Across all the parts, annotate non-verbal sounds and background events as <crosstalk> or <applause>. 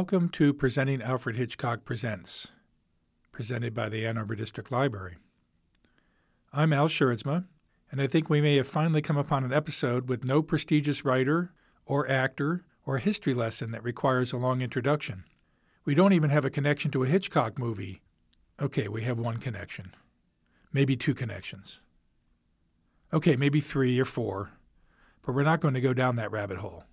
Welcome to Presenting Alfred Hitchcock Presents, presented by the Ann Arbor District Library. I'm Al Schertzma, and I think we may have finally come upon an episode with no prestigious writer or actor or history lesson that requires a long introduction. We don't even have a connection to a Hitchcock movie. Okay, we have one connection. Maybe two connections. Okay, maybe three or four, but we're not going to go down that rabbit hole.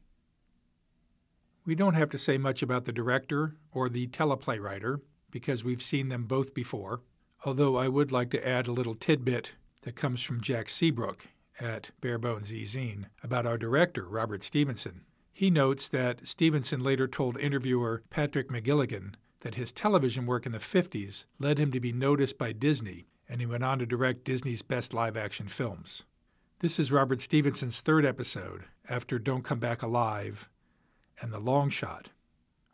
We don't have to say much about the director or the teleplay writer because we've seen them both before, although I would like to add a little tidbit that comes from Jack Seabrook at Barebones Zine about our director, Robert Stevenson. He notes that Stevenson later told interviewer Patrick McGilligan that his television work in the 50s led him to be noticed by Disney, and he went on to direct Disney's best live action films. This is Robert Stevenson's third episode after Don't Come Back Alive and The Long Shot.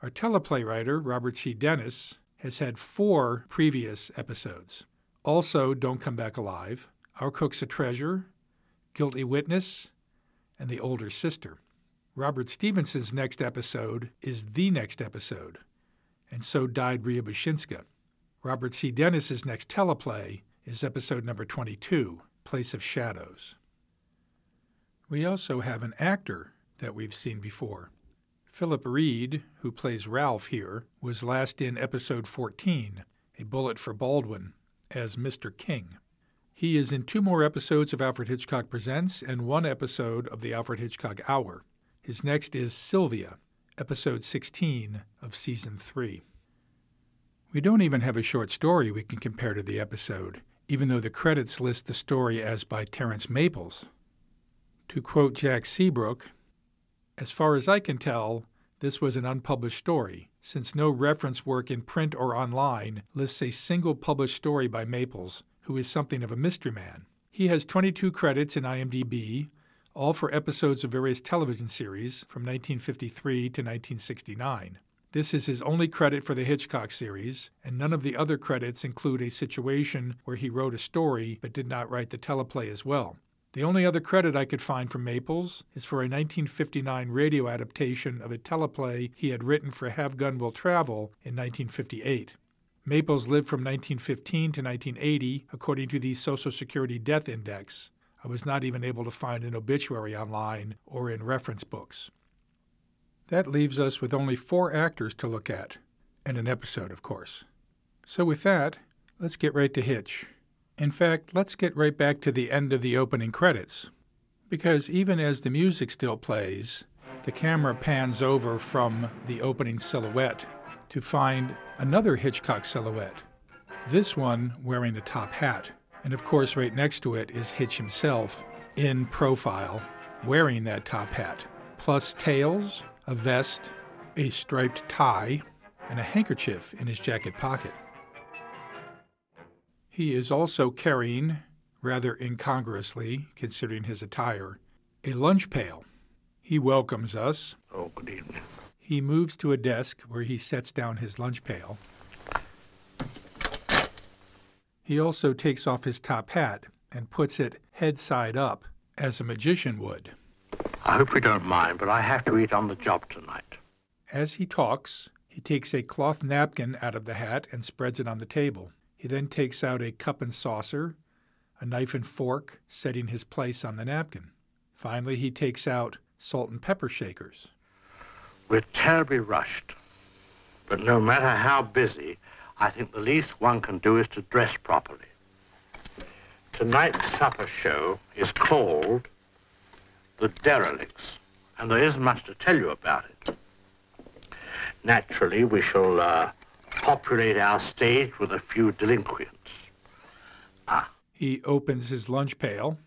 Our teleplay writer, Robert C. Dennis, has had four previous episodes. Also, Don't Come Back Alive, Our Cook's a Treasure, Guilty Witness, and The Older Sister. Robert Stevenson's next episode is the next episode, and so died Riabouchinska. Robert C. Dennis's next teleplay is episode number 22, Place of Shadows. We also have an actor that we've seen before. Philip Reed, who plays Ralph here, was last in episode 14, A Bullet for Baldwin, as Mr. King. He is in two more episodes of Alfred Hitchcock Presents and one episode of the Alfred Hitchcock Hour. His next is Sylvia, episode 16 of season 3. We don't even have a short story we can compare to the episode, even though the credits list the story as by Terence Maples. To quote Jack Seabrook, as far as I can tell, this was an unpublished story, since no reference work in print or online lists a single published story by Maples, who is something of a mystery man. He has 22 credits in IMDb, all for episodes of various television series from 1953 to 1969. This is his only credit for the Hitchcock series, and none of the other credits include a situation where he wrote a story but did not write the teleplay as well. The only other credit I could find from Maples is for a 1959 radio adaptation of a teleplay he had written for Have Gun Will Travel in 1958. Maples lived from 1915 to 1980, according to the Social Security Death Index, I was not even able to find an obituary online or in reference books. That leaves us with only four actors to look at, and an episode, of course. So, with that, let's get right to Hitch. In fact, let's get right back to the end of the opening credits. Because even as the music still plays, the camera pans over from the opening silhouette to find another Hitchcock silhouette, this one wearing a top hat. And of course, right next to it is Hitch himself in profile, wearing that top hat, plus tails, a vest, a striped tie, and a handkerchief in his jacket pocket. He is also carrying, rather incongruously considering his attire, a lunch pail. He welcomes us. Oh, good evening. He moves to a desk where he sets down his lunch pail. He also takes off his top hat and puts it head side up, as a magician would. I hope you don't mind, but I have to eat on the job tonight. As he talks, he takes a cloth napkin out of the hat and spreads it on the table. He then takes out a cup and saucer, a knife and fork, setting his place on the napkin. Finally, he takes out salt and pepper shakers. We're terribly rushed. But no matter how busy, I think the least one can do is to dress properly. Tonight's supper show is called The Derelicts, and there isn't much to tell you about it. Naturally, we shall uh, populate our stage with a few delinquents. Ah. He opens his lunch pail,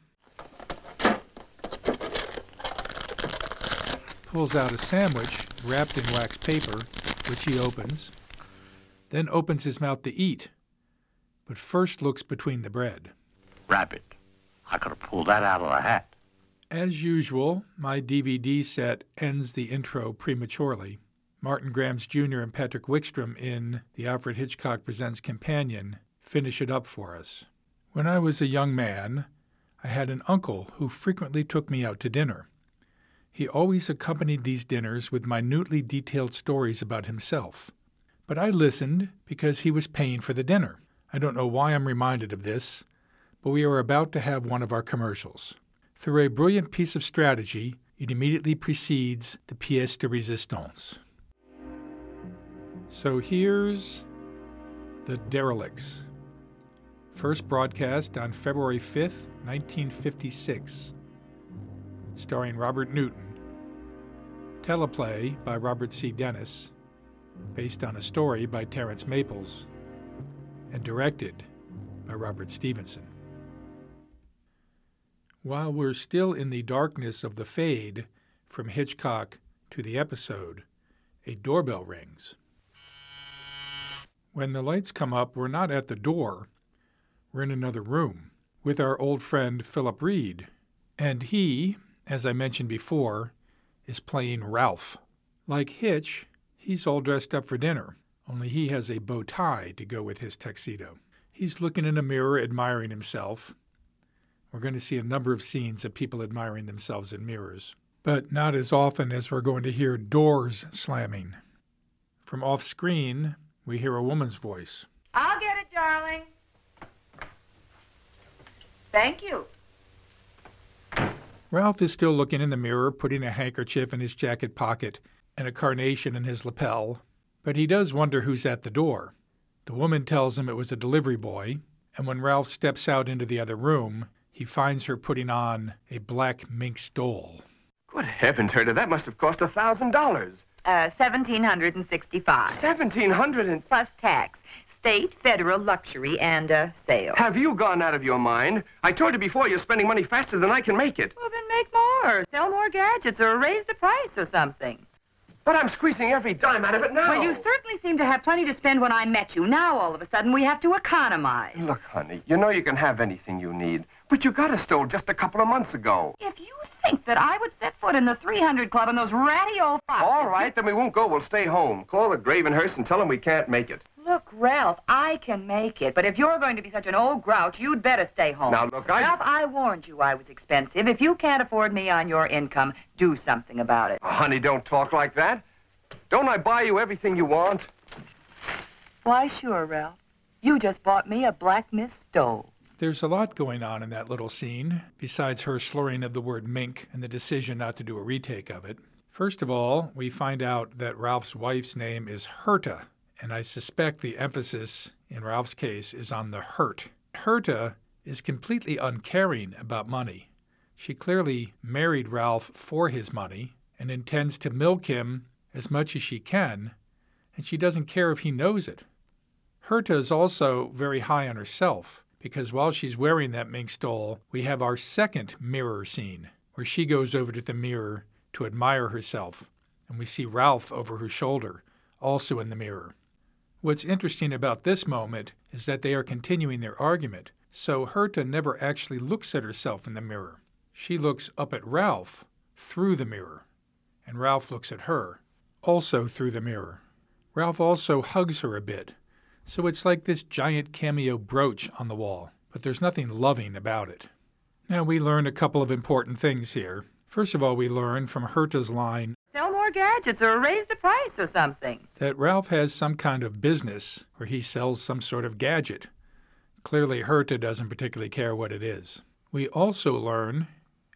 pulls out a sandwich wrapped in wax paper, which he opens, then opens his mouth to eat, but first looks between the bread. Rabbit. I could have pulled that out of the hat. As usual, my DVD set ends the intro prematurely. Martin Grams Jr. and Patrik Wikstrom in The Alfred Hitchcock Presents Companion finish it up for us. When I was a young man, I had an uncle who frequently took me out to dinner. He always accompanied these dinners with minutely detailed stories about himself. But I listened because he was paying for the dinner. I don't know why I'm reminded of this, but we are about to have one of our commercials. Through a brilliant piece of strategy, it immediately precedes the pièce de résistance. So here's The Derelicts. First broadcast on February 5th, 1956. Starring Robert Newton. Teleplay by Robert C. Dennis, based on a story by Terence Maples, and directed by Robert Stevenson. While we're still in the darkness of the fade from Hitchcock to the episode, a doorbell rings. When the lights come up, we're not at the door, we're in another room with our old friend Philip Reed, and he, as I mentioned before, is playing Ralph. Like Hitch, he's all dressed up for dinner, only he has a bow tie to go with his tuxedo. He's looking in a mirror, admiring himself. We're going to see a number of scenes of people admiring themselves in mirrors, but not as often as we're going to hear doors slamming. From off screen, we hear a woman's voice. I'll get it, darling. Thank you. Ralph is still looking in the mirror, putting a handkerchief in his jacket pocket and a carnation in his lapel, but he does wonder who's at the door. The woman tells him it was a delivery boy, and when Ralph steps out into the other room, he finds her putting on a black mink stole. Good heavens, Herta, that must have cost a thousand dollars. Uh, 1765 Seventeen hundred and... Plus tax. State, federal, luxury, and uh, sale. Have you gone out of your mind? I told you before you're spending money faster than I can make it. Well, then make more. Sell more gadgets or raise the price or something. But I'm squeezing every dime out of it now. Well, you certainly seem to have plenty to spend when I met you. Now, all of a sudden, we have to economize. Look, honey, you know you can have anything you need, but you got us stole just a couple of months ago. If you think that I would set foot in the 300 Club in those ratty old foxes... All right, then we won't go. We'll stay home. Call the Gravenhurst and tell them we can't make it. Look, Ralph, I can make it, but if you're going to be such an old grouch, you'd better stay home. Now, look, I... Ralph, I warned you I was expensive. If you can't afford me on your income, do something about it. Oh, honey, don't talk like that. Don't I buy you everything you want? Why, sure, Ralph. You just bought me a black Miss stole. There's a lot going on in that little scene, besides her slurring of the word mink and the decision not to do a retake of it. First of all, we find out that Ralph's wife's name is Herta, and I suspect the emphasis in Ralph's case is on the hurt. Herta is completely uncaring about money. She clearly married Ralph for his money and intends to milk him as much as she can, and she doesn't care if he knows it. Herta is also very high on herself because while she's wearing that mink stole, we have our second mirror scene where she goes over to the mirror to admire herself, and we see Ralph over her shoulder, also in the mirror. What's interesting about this moment is that they are continuing their argument, so Herta never actually looks at herself in the mirror. She looks up at Ralph through the mirror, and Ralph looks at her also through the mirror. Ralph also hugs her a bit, so it's like this giant cameo brooch on the wall, but there's nothing loving about it. Now we learn a couple of important things here. First of all, we learn from Herta's line Sell more gadgets or raise the price or something. that Ralph has some kind of business where he sells some sort of gadget. Clearly, Herta doesn't particularly care what it is. We also learn,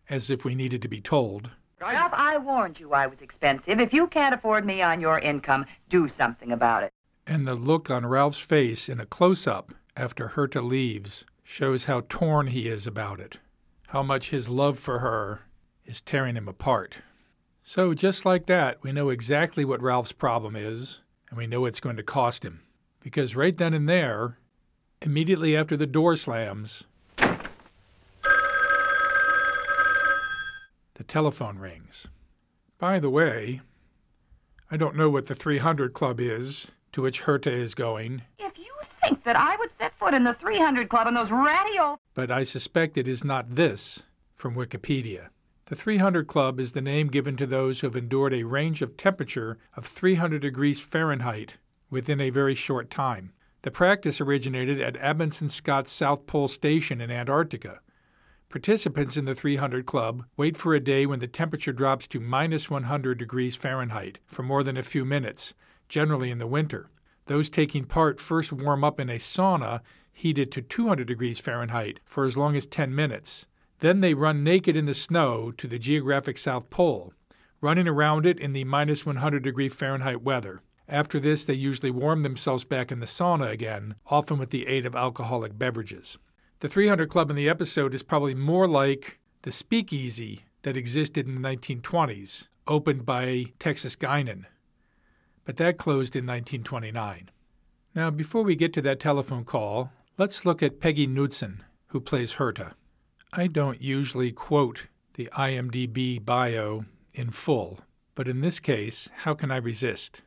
as if we needed to be told, Ralph, I warned you I was expensive. If you can't afford me on your income, do something about it. And the look on Ralph's face in a close up after Herta leaves shows how torn he is about it, how much his love for her is tearing him apart. So, just like that, we know exactly what Ralph's problem is, and we know it's going to cost him. Because right then and there, immediately after the door slams, the telephone rings. By the way, I don't know what the 300 Club is to which Herta is going, If you think that I would set foot in the 300 Club in those ratty old... but I suspect it is not this from Wikipedia. The 300 Club is the name given to those who have endured a range of temperature of 300 degrees Fahrenheit within a very short time. The practice originated at Amundsen Scott's South Pole Station in Antarctica, Participants in the 300 Club wait for a day when the temperature drops to minus 100 degrees Fahrenheit for more than a few minutes, generally in the winter. Those taking part first warm up in a sauna heated to 200 degrees Fahrenheit for as long as 10 minutes. Then they run naked in the snow to the geographic South Pole, running around it in the minus 100 degree Fahrenheit weather. After this, they usually warm themselves back in the sauna again, often with the aid of alcoholic beverages. The 300 Club in the episode is probably more like the speakeasy that existed in the 1920s, opened by Texas Guinan. But that closed in 1929. Now, before we get to that telephone call, let's look at Peggy Knudsen, who plays Herta. I don't usually quote the IMDb bio in full, but in this case, how can I resist?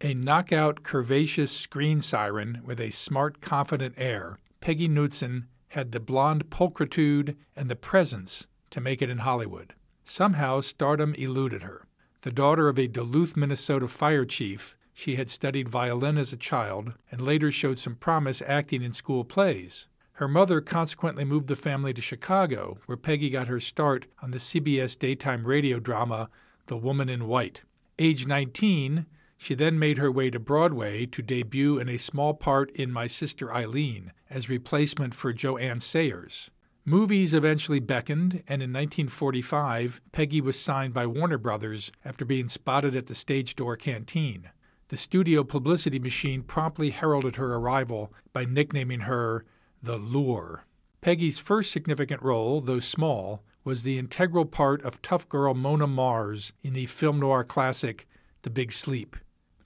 A knockout, curvaceous screen siren with a smart, confident air, Peggy Knudsen had the blonde pulchritude and the presence to make it in Hollywood. Somehow, stardom eluded her. The daughter of a Duluth, Minnesota fire chief, she had studied violin as a child and later showed some promise acting in school plays. Her mother consequently moved the family to Chicago, where Peggy got her start on the CBS daytime radio drama The Woman in White. Age 19, she then made her way to Broadway to debut in a small part in My Sister Eileen as replacement for Jo Ann Sayers. Movies eventually beckoned, and in 1945, Peggy was signed by Warner Brothers after being spotted at the stage door canteen. The studio publicity machine promptly heralded her arrival by nicknaming her the Lure. Peggy's first significant role, though small, was the integral part of tough girl Mona Mars in the film noir classic The Big Sleep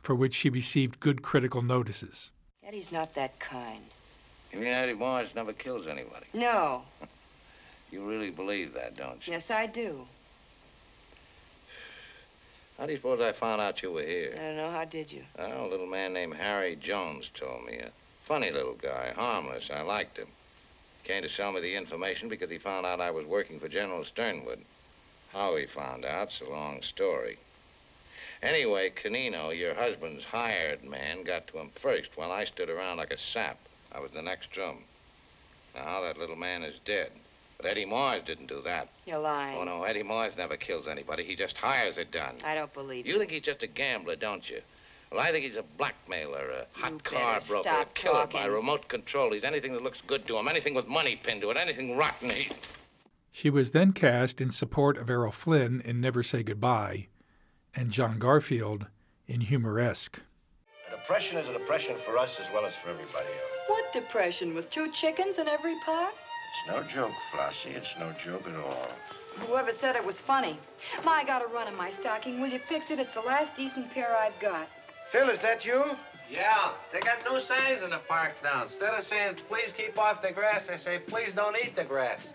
for which she received good critical notices. Eddie's not that kind. You mean Eddie Mars never kills anybody? No. <laughs> You really believe that, don't you? Yes, I do. How do you suppose I found out you were here? I don't know. How did you? Well, a little man named Harry Jones told me. A funny little guy, harmless. I liked him. Came to sell me the information because he found out I was working for General Sternwood. How he found out's a long story. Anyway, Canino, your husband's hired man, got to him first while I stood around like a sap. I was in the next room. Now, that little man is dead. But Eddie Mars didn't do that. You're lying. Oh, no, Eddie Mars never kills anybody. He just hires it done. I don't believe You You think he's just a gambler, don't you? Well, I think he's a blackmailer, a hot You car better broker, a stop killer by remote control. He's anything that looks good to him, anything with money pinned to it, anything rotten. He... She was then cast in support of Errol Flynn in Never Say Goodbye and John Garfield in Humoresque. A depression is a depression for us as well as for everybody else. What depression? With two chickens in every pot? It's no joke, Flossie. It's no joke at all. Whoever said it was funny. My, I got a run in my stocking. Will you fix it? It's the last decent pair I've got. Phil, is that you? Yeah, they got new signs in the park now. Instead of saying, please keep off the grass, they say, please don't eat the grass.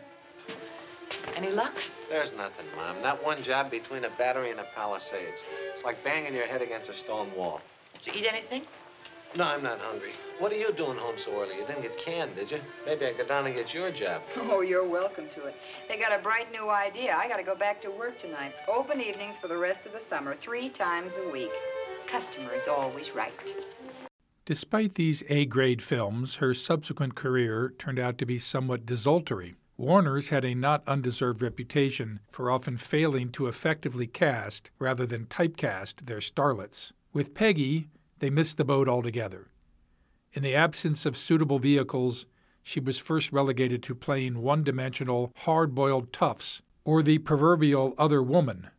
Any luck? There's nothing, Mom. Not one job between a battery and a palisades. It's like banging your head against a stone wall. Did you eat anything? No, I'm not hungry. What are you doing home so early? You didn't get canned, did you? Maybe I go down and get your job. <laughs> Oh, you're welcome to it. They got a bright new idea. I got to go back to work tonight. Open evenings for the rest of the summer, three times a week. Customer is always right. Despite these A grade films, her subsequent career turned out to be somewhat desultory. Warner's had a not undeserved reputation for often failing to effectively cast rather than typecast their starlets. With Peggy, they missed the boat altogether. In the absence of suitable vehicles, she was first relegated to playing one dimensional, hard boiled toughs, or the proverbial other woman,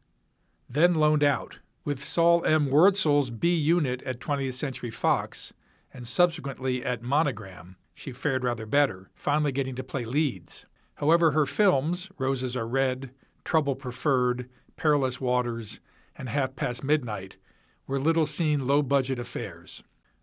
then loaned out. With Sol M. Wurtzel's B Unit at 20th Century Fox, and subsequently at Monogram, she fared rather better, finally getting to play leads. However, her films, Roses Are Red, Trouble Preferred, Perilous Waters, and Half Past Midnight, were little seen, low budget affairs.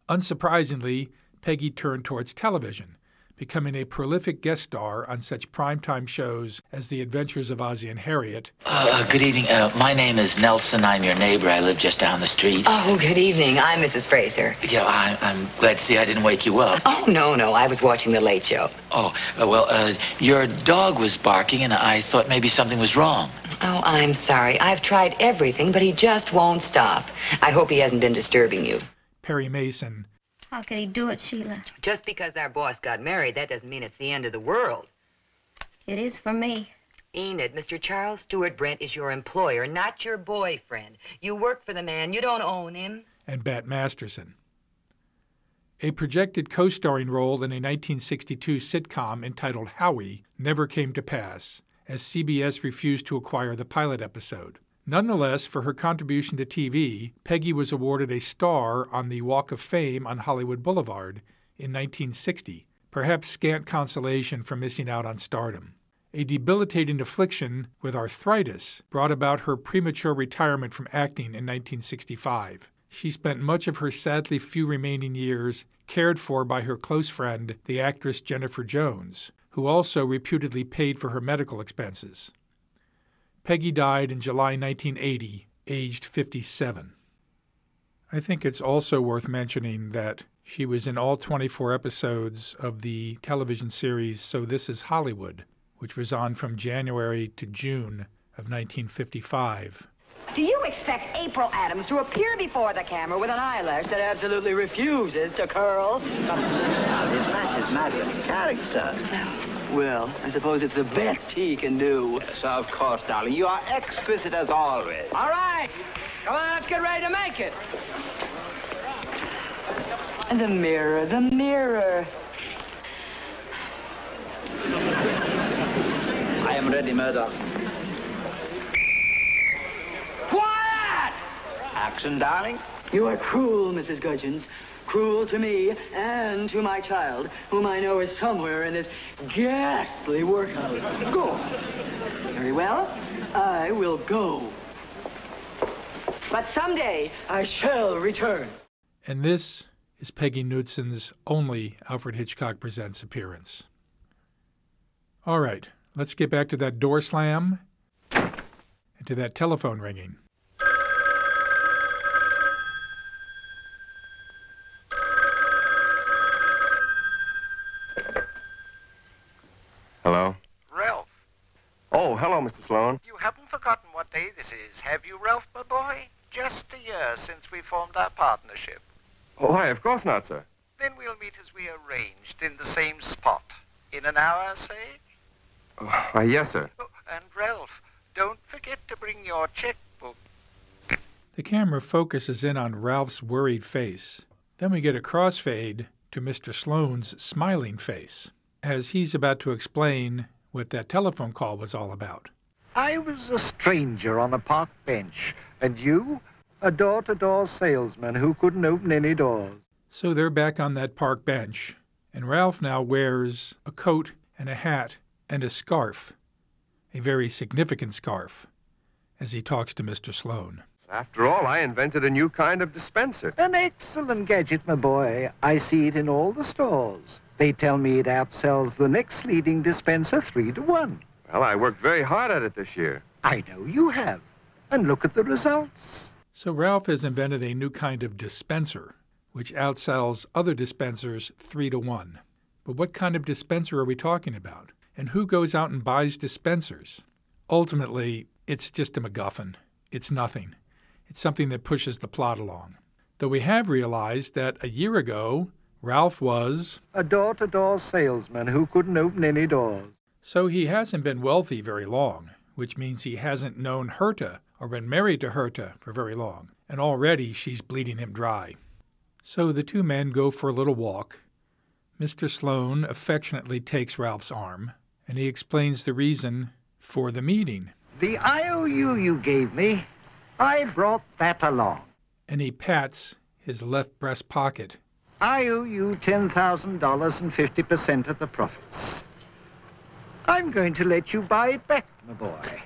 Unsurprisingly, Peggy turned towards television, becoming a prolific guest star on such primetime shows as The Adventures of Ozzie and Harriet, Uh, good evening. Uh, my name is Nelson. I'm your neighbor. I live just down the street. Oh, good evening. I'm Mrs. Fraser. Yeah, I, I'm glad to see I didn't wake you up. Oh, no, no. I was watching The Late Show. Oh, uh, well, uh, your dog was barking, and I thought maybe something was wrong. Oh, I'm sorry. I've tried everything, but he just won't stop. I hope he hasn't been disturbing you. Perry Mason, How could he do it, Sheila? Just because our boss got married, that doesn't mean it's the end of the world. It is for me. Enid, Mr. Charles Stewart Brent is your employer, not your boyfriend. You work for the man. You don't own him. And Bat Masterson. A projected co starring role in a 1962 sitcom entitled Howie never came to pass, as CBS refused to acquire the pilot episode. Nonetheless, for her contribution to TV, Peggy was awarded a star on the Walk of Fame on Hollywood Boulevard in 1960, perhaps scant consolation for missing out on stardom. A debilitating affliction with arthritis brought about her premature retirement from acting in 1965. She spent much of her sadly few remaining years cared for by her close friend, the actress Jennifer Jones, who also reputedly paid for her medical expenses. Peggy died in July 1980, aged 57. I think it's also worth mentioning that she was in all 24 episodes of the television series So This Is Hollywood, which was on from January to June of 1955. Do you expect April Adams to appear before the camera with an eyelash that absolutely refuses to curl? Now, <laughs> it matches Madeline's character. Well, I suppose it's the best he can do. Yes, of course, darling. You are exquisite as always. All right. Come on, let's get ready to make it. The mirror, the mirror. I am ready, Murdoch. Quiet! Action, darling. You are cruel, Mrs. Gudgeons. Cruel to me and to my child, whom I know is somewhere in this ghastly workhouse. Go. Very well. I will go. But someday I shall return. And this is Peggy Knudsen's only Alfred Hitchcock Presents appearance. All right, let's get back to that door slam and to that telephone ringing. Hello? Ralph, Oh, hello, Mr. Sloan. you haven't forgotten what day this is, have you, Ralph, my boy? Just a year since we formed our partnership. Oh, why, of course not, sir. Then we'll meet as we arranged in the same spot. In an hour, say? Oh, why, yes, sir. Oh, and Ralph, don't forget to bring your checkbook. The camera focuses in on Ralph's worried face. Then we get a crossfade to Mr. Sloane's smiling face as he's about to explain what that telephone call was all about. I was a stranger on a park bench, and you, a door-to-door salesman who couldn't open any doors. So they're back on that park bench, and Ralph now wears a coat and a hat and a scarf, a very significant scarf, as he talks to Mr. Sloane. After all, I invented a new kind of dispenser. An excellent gadget, my boy. I see it in all the stores. They tell me it outsells the next leading dispenser three to one. Well, I worked very hard at it this year. I know you have. And look at the results. So Ralph has invented a new kind of dispenser, which outsells other dispensers three to one. But what kind of dispenser are we talking about? And who goes out and buys dispensers? Ultimately, it's just a MacGuffin. It's nothing. It's something that pushes the plot along. Though we have realized that a year ago, Ralph was. A door-to-door salesman who couldn't open any doors. So he hasn't been wealthy very long, which means he hasn't known Herta or been married to Herta for very long, and already she's bleeding him dry. So the two men go for a little walk. Mr. Sloane affectionately takes Ralph's arm, and he explains the reason for the meeting. The IOU you gave me, I brought that along. And he pats his left breast pocket. I owe you $10,000 and 50% of the profits. I'm going to let you buy it back, my boy.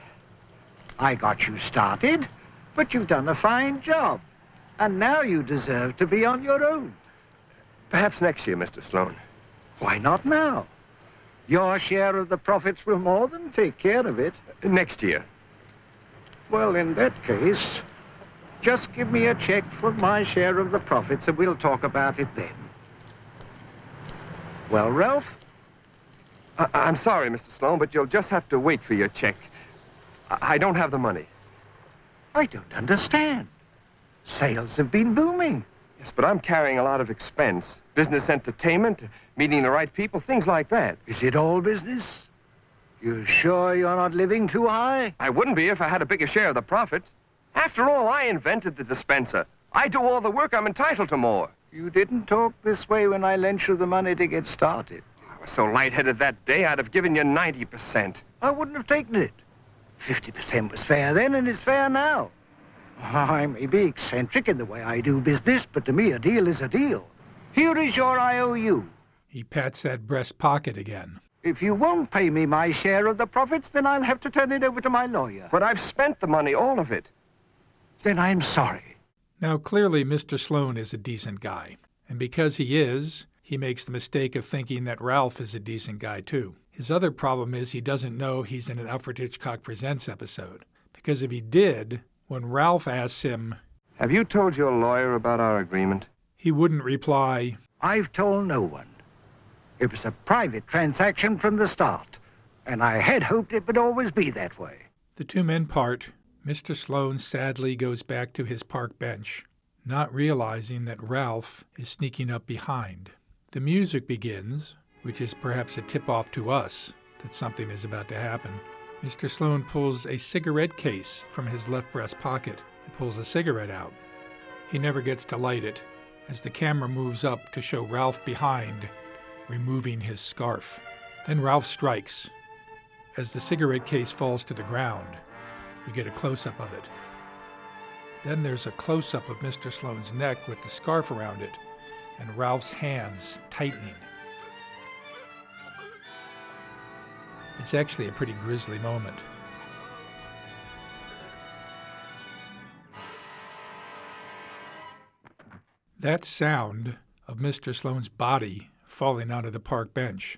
I got you started, but you've done a fine job. And now you deserve to be on your own. Perhaps next year, Mr. Sloan. Why not now? Your share of the profits will more than take care of it. Next year. Well, in that case, just give me a check for my share of the profits and we'll talk about it then. Well, Ralph? I- I'm sorry, Mr. Sloan, but you'll just have to wait for your check. I, I don't have the money. I don't understand. Sales have been booming. Yes, but I'm carrying a lot of expense. Business entertainment, meeting the right people, things like that. Is it all business? You sure you're not living too high? I wouldn't be if I had a bigger share of the profits. After all, I invented the dispenser. I do all the work. I'm entitled to more. You didn't talk this way when I lent you the money to get started. I was so lightheaded that day, I'd have given you 90%. I wouldn't have taken it. 50% was fair then, and it's fair now. I may be eccentric in the way I do business, but to me a deal is a deal. Here is your IOU. He pats that breast pocket again. If you won't pay me my share of the profits, then I'll have to turn it over to my lawyer. But I've spent the money, all of it. Then I'm sorry. Now, clearly, Mr. Sloan is a decent guy. And because he is, he makes the mistake of thinking that Ralph is a decent guy, too. His other problem is he doesn't know he's in an Alfred Hitchcock Presents episode. Because if he did, when Ralph asks him, Have you told your lawyer about our agreement? He wouldn't reply, I've told no one. It was a private transaction from the start, and I had hoped it would always be that way. The two men part. Mr. Sloan sadly goes back to his park bench, not realizing that Ralph is sneaking up behind. The music begins, which is perhaps a tip off to us that something is about to happen. Mr. Sloan pulls a cigarette case from his left breast pocket and pulls a cigarette out. He never gets to light it as the camera moves up to show Ralph behind, removing his scarf. Then Ralph strikes. As the cigarette case falls to the ground, we get a close up of it. Then there's a close up of Mr. Sloane's neck with the scarf around it and Ralph's hands tightening. It's actually a pretty grisly moment. That sound of Mr. Sloane's body falling onto the park bench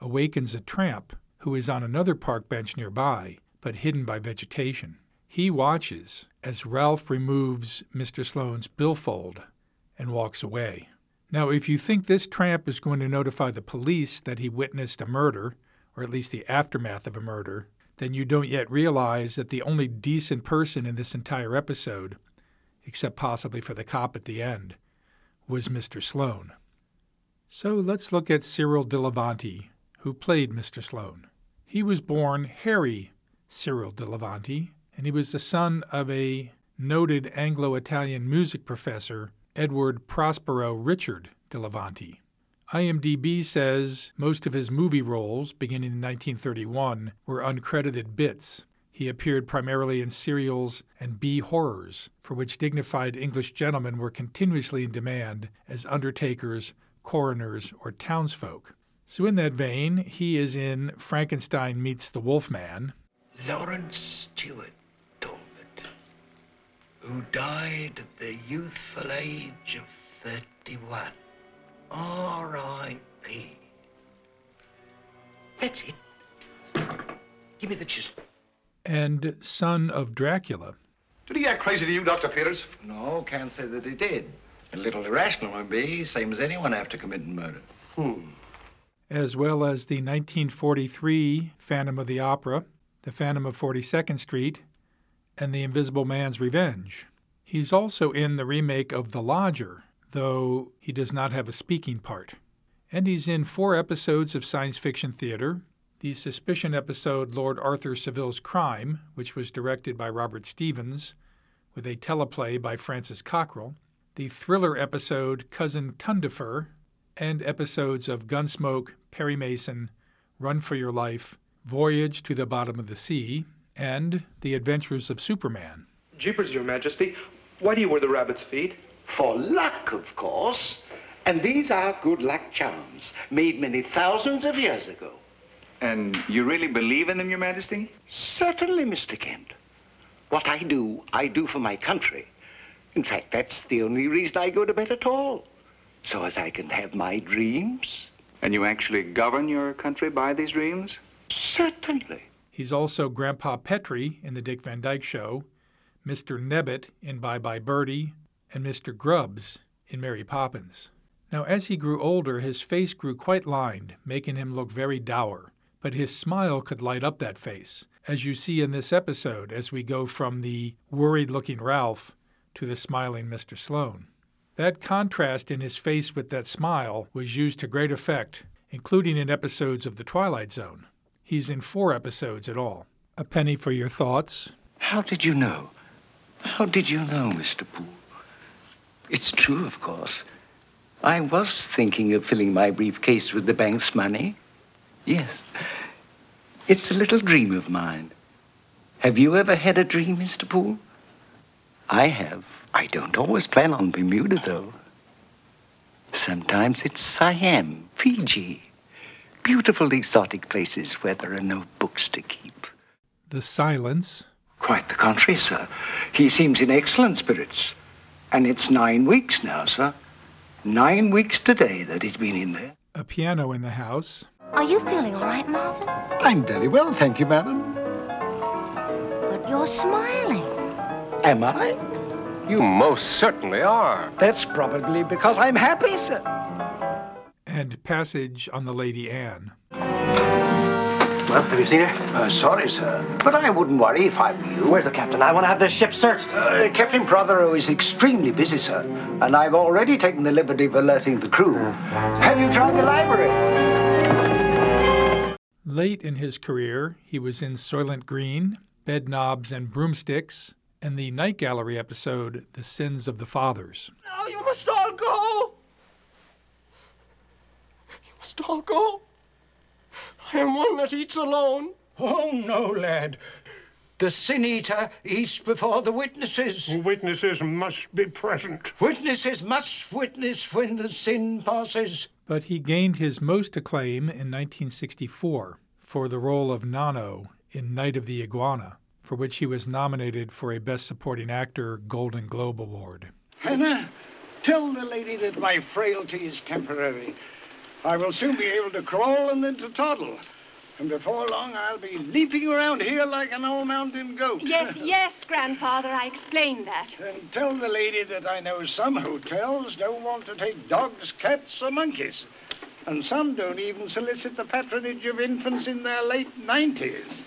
awakens a tramp who is on another park bench nearby, but hidden by vegetation. He watches as Ralph removes Mr. Sloane's billfold and walks away. Now, if you think this tramp is going to notify the police that he witnessed a murder, or at least the aftermath of a murder, then you don't yet realize that the only decent person in this entire episode, except possibly for the cop at the end, was Mr. Sloan. So let's look at Cyril Delevanti, who played Mr. Sloan. He was born Harry Cyril de Delevanti, and he was the son of a noted Anglo Italian music professor, Edward Prospero Richard de Delevanti. IMDb says most of his movie roles, beginning in 1931, were uncredited bits. He appeared primarily in serials and B horrors, for which dignified English gentlemen were continuously in demand as undertakers, coroners, or townsfolk. So, in that vein, he is in Frankenstein Meets the Wolfman. Lawrence Stewart Talbot, who died at the youthful age of 31. R.I.P. That's it. Give me the chisel. And Son of Dracula. Did he act crazy to you, Dr. Peters? No, can't say that he did. A little irrational, maybe, same as anyone after committing murder. Hmm. As well as the 1943 Phantom of the Opera, The Phantom of 42nd Street, and The Invisible Man's Revenge. He's also in the remake of The Lodger, though he does not have a speaking part. And he's in four episodes of science fiction theater the suspicion episode Lord Arthur Savile's Crime, which was directed by Robert Stevens, with a teleplay by Francis Cockrell, the thriller episode Cousin Tundifer, and episodes of Gunsmoke, Perry Mason, Run for Your Life, Voyage to the Bottom of the Sea, and The Adventures of Superman. Jeepers, Your Majesty, why do you wear the rabbit's feet? For luck, of course. And these are good luck charms, made many thousands of years ago. And you really believe in them, Your Majesty? Certainly, Mr. Kent. What I do, I do for my country. In fact, that's the only reason I go to bed at all. So as I can have my dreams. And you actually govern your country by these dreams? Certainly. He's also Grandpa Petrie in The Dick Van Dyke Show, Mr. Nebbit in Bye Bye Birdie, and Mr. Grubbs in Mary Poppins. Now, as he grew older, his face grew quite lined, making him look very dour but his smile could light up that face, as you see in this episode as we go from the worried looking Ralph to the smiling Mr. Sloan. That contrast in his face with that smile was used to great effect, including in episodes of The Twilight Zone. He's in four episodes at all. A penny for your thoughts. How did you know? How did you know, Mr. Poole? It's true, of course. I was thinking of filling my briefcase with the bank's money. Yes. It's a little dream of mine. Have you ever had a dream, Mr. Poole? I have. I don't always plan on Bermuda, though. Sometimes it's Siam, Fiji. Beautiful exotic places where there are no books to keep. The Silence. Quite the contrary, sir. He seems in excellent spirits. And it's nine weeks now, sir. Nine weeks today that he's been in there. A piano in the house. Are you feeling all right, Marvin? I'm very well, thank you, madam. But you're smiling. Am I? You most certainly are. That's probably because I'm happy, sir. And Passage on the Lady Anne. Well, have you seen her? Uh, sorry, sir. But I wouldn't worry if I were you. Where's the captain? I want to have this ship searched. Uh, Captain Prothero is extremely busy, sir. And I've already taken the liberty of alerting the crew. Have you tried the library? Late in his career, he was in Soylent Green, Bed Knobs and Broomsticks, and the Night Gallery episode The Sins of the Fathers. Now you must all go. You must all go. I am one that eats alone. Oh, no, lad. The sin eater eats before the witnesses. Witnesses must be present. Witnesses must witness when the sin passes. But he gained his most acclaim in 1964 for the role of Nano in Night of the Iguana, for which he was nominated for a Best Supporting Actor Golden Globe Award. Hannah, tell the lady that my frailty is temporary. I will soon be able to crawl and then to toddle. And before long, I'll be leaping around here like an old mountain goat. Yes, <laughs> yes, Grandfather, I explained that. And tell the lady that I know some hotels don't want to take dogs, cats, or monkeys. And some don't even solicit the patronage of infants in their late 90s.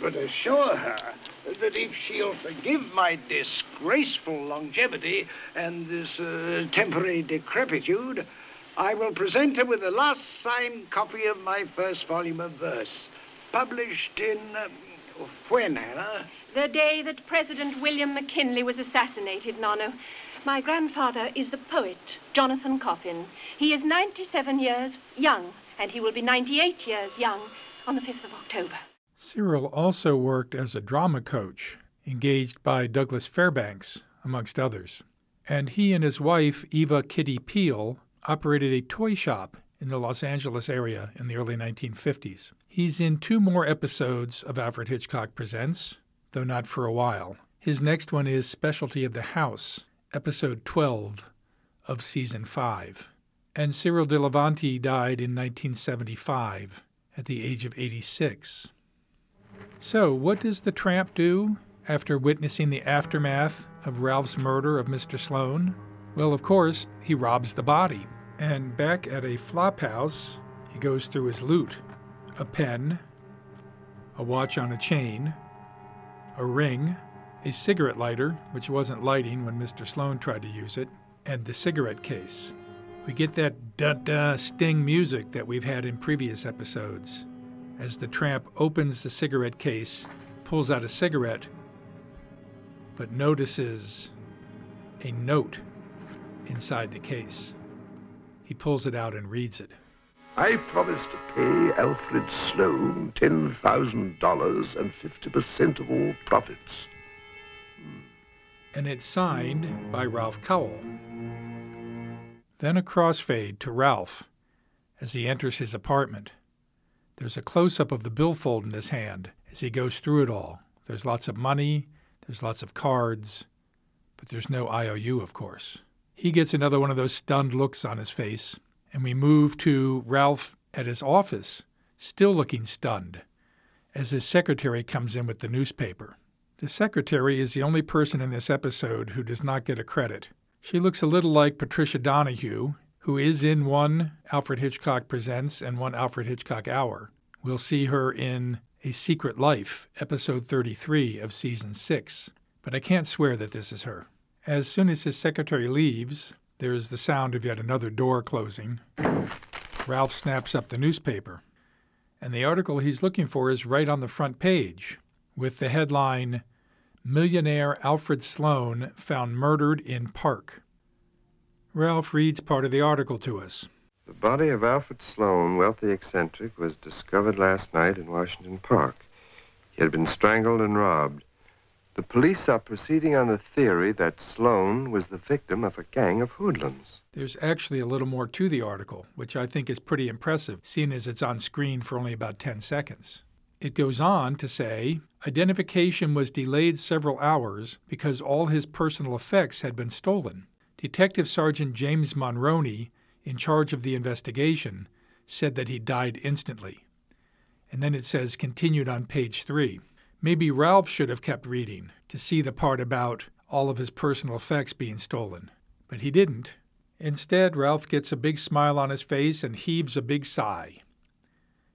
But assure her that if she'll forgive my disgraceful longevity and this uh, temporary decrepitude, I will present her with the last signed copy of my first volume of verse, published in. Um, when, Hannah? The day that President William McKinley was assassinated, Nonno. My grandfather is the poet, Jonathan Coffin. He is 97 years young, and he will be 98 years young on the 5th of October. Cyril also worked as a drama coach, engaged by Douglas Fairbanks, amongst others. And he and his wife, Eva Kitty Peel, operated a toy shop in the Los Angeles area in the early 1950s. He's in two more episodes of Alfred Hitchcock Presents, though not for a while. His next one is Specialty of the House, episode 12 of season 5. And Cyril de Delevanti died in 1975 at the age of 86. So, what does the tramp do after witnessing the aftermath of Ralph's murder of Mr. Sloane? Well, of course, he robs the body. And back at a flop house, he goes through his loot a pen, a watch on a chain, a ring, a cigarette lighter, which wasn't lighting when Mr. Sloane tried to use it, and the cigarette case. We get that da da sting music that we've had in previous episodes. As the tramp opens the cigarette case, pulls out a cigarette, but notices a note inside the case. He pulls it out and reads it. I promise to pay Alfred Sloane $10,000 and 50% of all profits. And it's signed by Ralph Cowell. Then a crossfade to Ralph as he enters his apartment. There's a close up of the billfold in his hand as he goes through it all. There's lots of money, there's lots of cards, but there's no IOU, of course. He gets another one of those stunned looks on his face, and we move to Ralph at his office, still looking stunned, as his secretary comes in with the newspaper. The secretary is the only person in this episode who does not get a credit. She looks a little like Patricia Donahue, who is in one Alfred Hitchcock Presents and one Alfred Hitchcock Hour. We'll see her in A Secret Life, episode 33 of season 6, but I can't swear that this is her. As soon as his secretary leaves, there is the sound of yet another door closing. Ralph snaps up the newspaper. And the article he's looking for is right on the front page with the headline Millionaire Alfred Sloan Found Murdered in Park. Ralph reads part of the article to us. The body of Alfred Sloan, wealthy eccentric, was discovered last night in Washington Park. He had been strangled and robbed. The police are proceeding on the theory that Sloan was the victim of a gang of hoodlums. There's actually a little more to the article, which I think is pretty impressive, seeing as it's on screen for only about 10 seconds. It goes on to say identification was delayed several hours because all his personal effects had been stolen. Detective Sergeant James Monroney, in charge of the investigation, said that he died instantly. And then it says continued on page three. Maybe Ralph should have kept reading to see the part about all of his personal effects being stolen. But he didn't. Instead, Ralph gets a big smile on his face and heaves a big sigh.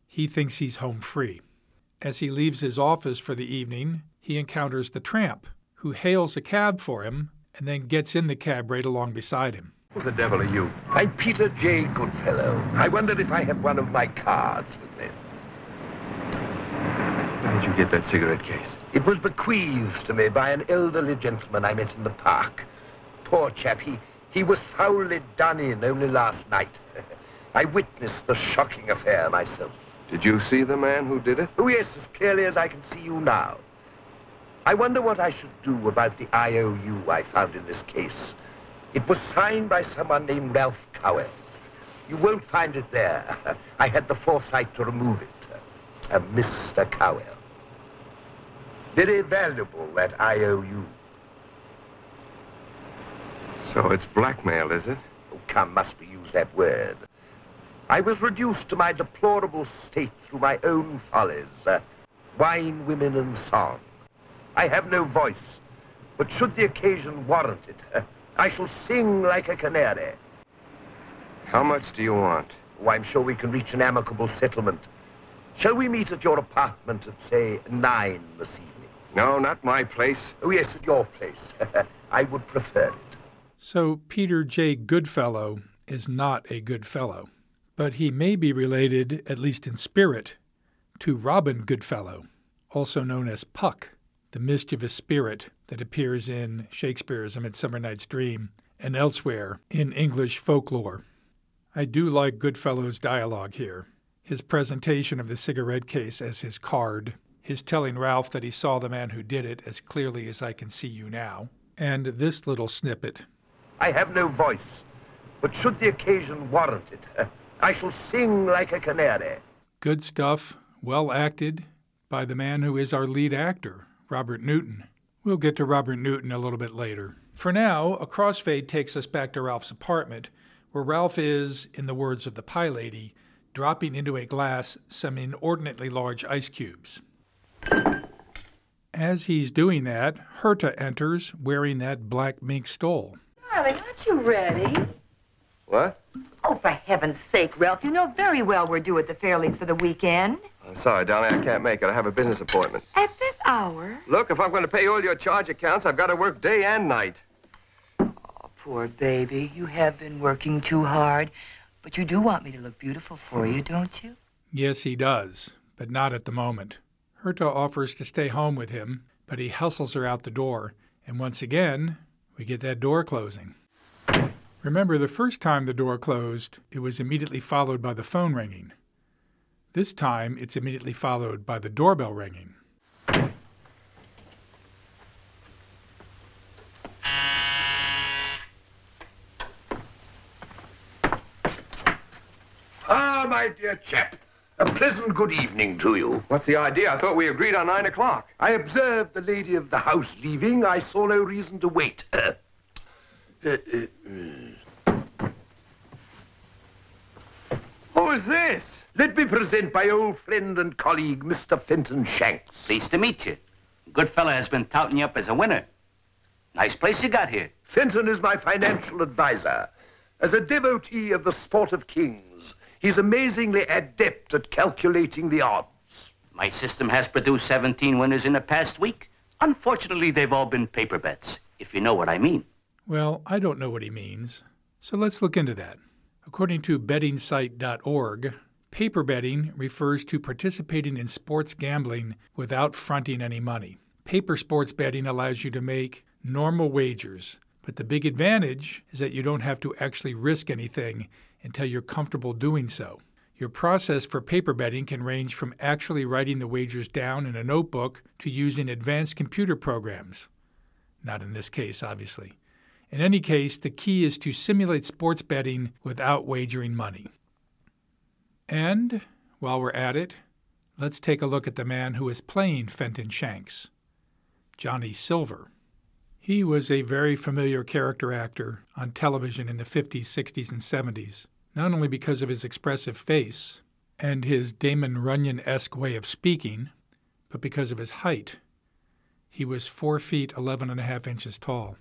He thinks he's home free. As he leaves his office for the evening, he encounters the tramp, who hails a cab for him and then gets in the cab right along beside him. Who the devil are you? I'm Peter J. Goodfellow. I wonder if I have one of my cards with me. Where did you get that cigarette case? It was bequeathed to me by an elderly gentleman I met in the park. Poor chap, he, he was foully done in only last night. <laughs> I witnessed the shocking affair myself. Did you see the man who did it? Oh, yes, as clearly as I can see you now. I wonder what I should do about the IOU I found in this case. It was signed by someone named Ralph Cowell. You won't find it there. <laughs> I had the foresight to remove it. Uh, A Mr. Cowell. Very valuable, that IOU. So it's blackmail, is it? Oh, come, must we use that word? I was reduced to my deplorable state through my own follies. Uh, wine, women, and song. I have no voice, but should the occasion warrant it, uh, I shall sing like a canary. How much do you want? Oh, I'm sure we can reach an amicable settlement. Shall we meet at your apartment at, say, nine this evening? No, not my place. Oh, yes, your place. <laughs> I would prefer it. So Peter J. Goodfellow is not a good fellow, but he may be related, at least in spirit, to Robin Goodfellow, also known as Puck, the mischievous spirit that appears in Shakespeare's A Midsummer Night's Dream and elsewhere in English folklore. I do like Goodfellow's dialogue here. His presentation of the cigarette case as his card, his telling Ralph that he saw the man who did it as clearly as I can see you now, and this little snippet. I have no voice, but should the occasion warrant it, <laughs> I shall sing like a canary. Good stuff, well acted by the man who is our lead actor, Robert Newton. We'll get to Robert Newton a little bit later. For now, a crossfade takes us back to Ralph's apartment, where Ralph is, in the words of the pie lady, dropping into a glass some inordinately large ice cubes. As he's doing that, Herta enters wearing that black mink stole. Darling, aren't you ready? What? Oh, for heaven's sake, Ralph, you know very well we're due at the Fairleys for the weekend. I'm sorry, darling, I can't make it. I have a business appointment. At this hour? Look, if I'm going to pay all your charge accounts, I've got to work day and night. Oh, poor baby. You have been working too hard. But you do want me to look beautiful for you, don't you? Yes, he does, but not at the moment. Herta offers to stay home with him, but he hustles her out the door, and once again, we get that door closing. Remember, the first time the door closed, it was immediately followed by the phone ringing. This time, it's immediately followed by the doorbell ringing. Ah, my dear chap. A pleasant good evening to you. What's the idea? I thought we agreed on nine o'clock. I observed the lady of the house leaving. I saw no reason to wait. Uh, uh, uh, Who is this? Let me present my old friend and colleague, Mr. Fenton Shanks. Pleased to meet you. Good fella has been touting you up as a winner. Nice place you got here. Fenton is my financial advisor. As a devotee of the sport of kings, he's amazingly adept at calculating the odds. My system has produced 17 winners in the past week. Unfortunately, they've all been paper bets, if you know what I mean. Well, I don't know what he means, so let's look into that. According to bettingsite.org, Paper betting refers to participating in sports gambling without fronting any money. Paper sports betting allows you to make normal wagers, but the big advantage is that you don't have to actually risk anything until you're comfortable doing so. Your process for paper betting can range from actually writing the wagers down in a notebook to using advanced computer programs. Not in this case, obviously. In any case, the key is to simulate sports betting without wagering money. And while we're at it, let's take a look at the man who is playing Fenton Shanks Johnny Silver. He was a very familiar character actor on television in the 50s, 60s, and 70s, not only because of his expressive face and his Damon Runyon esque way of speaking, but because of his height. He was 4 feet 11 and a half inches tall.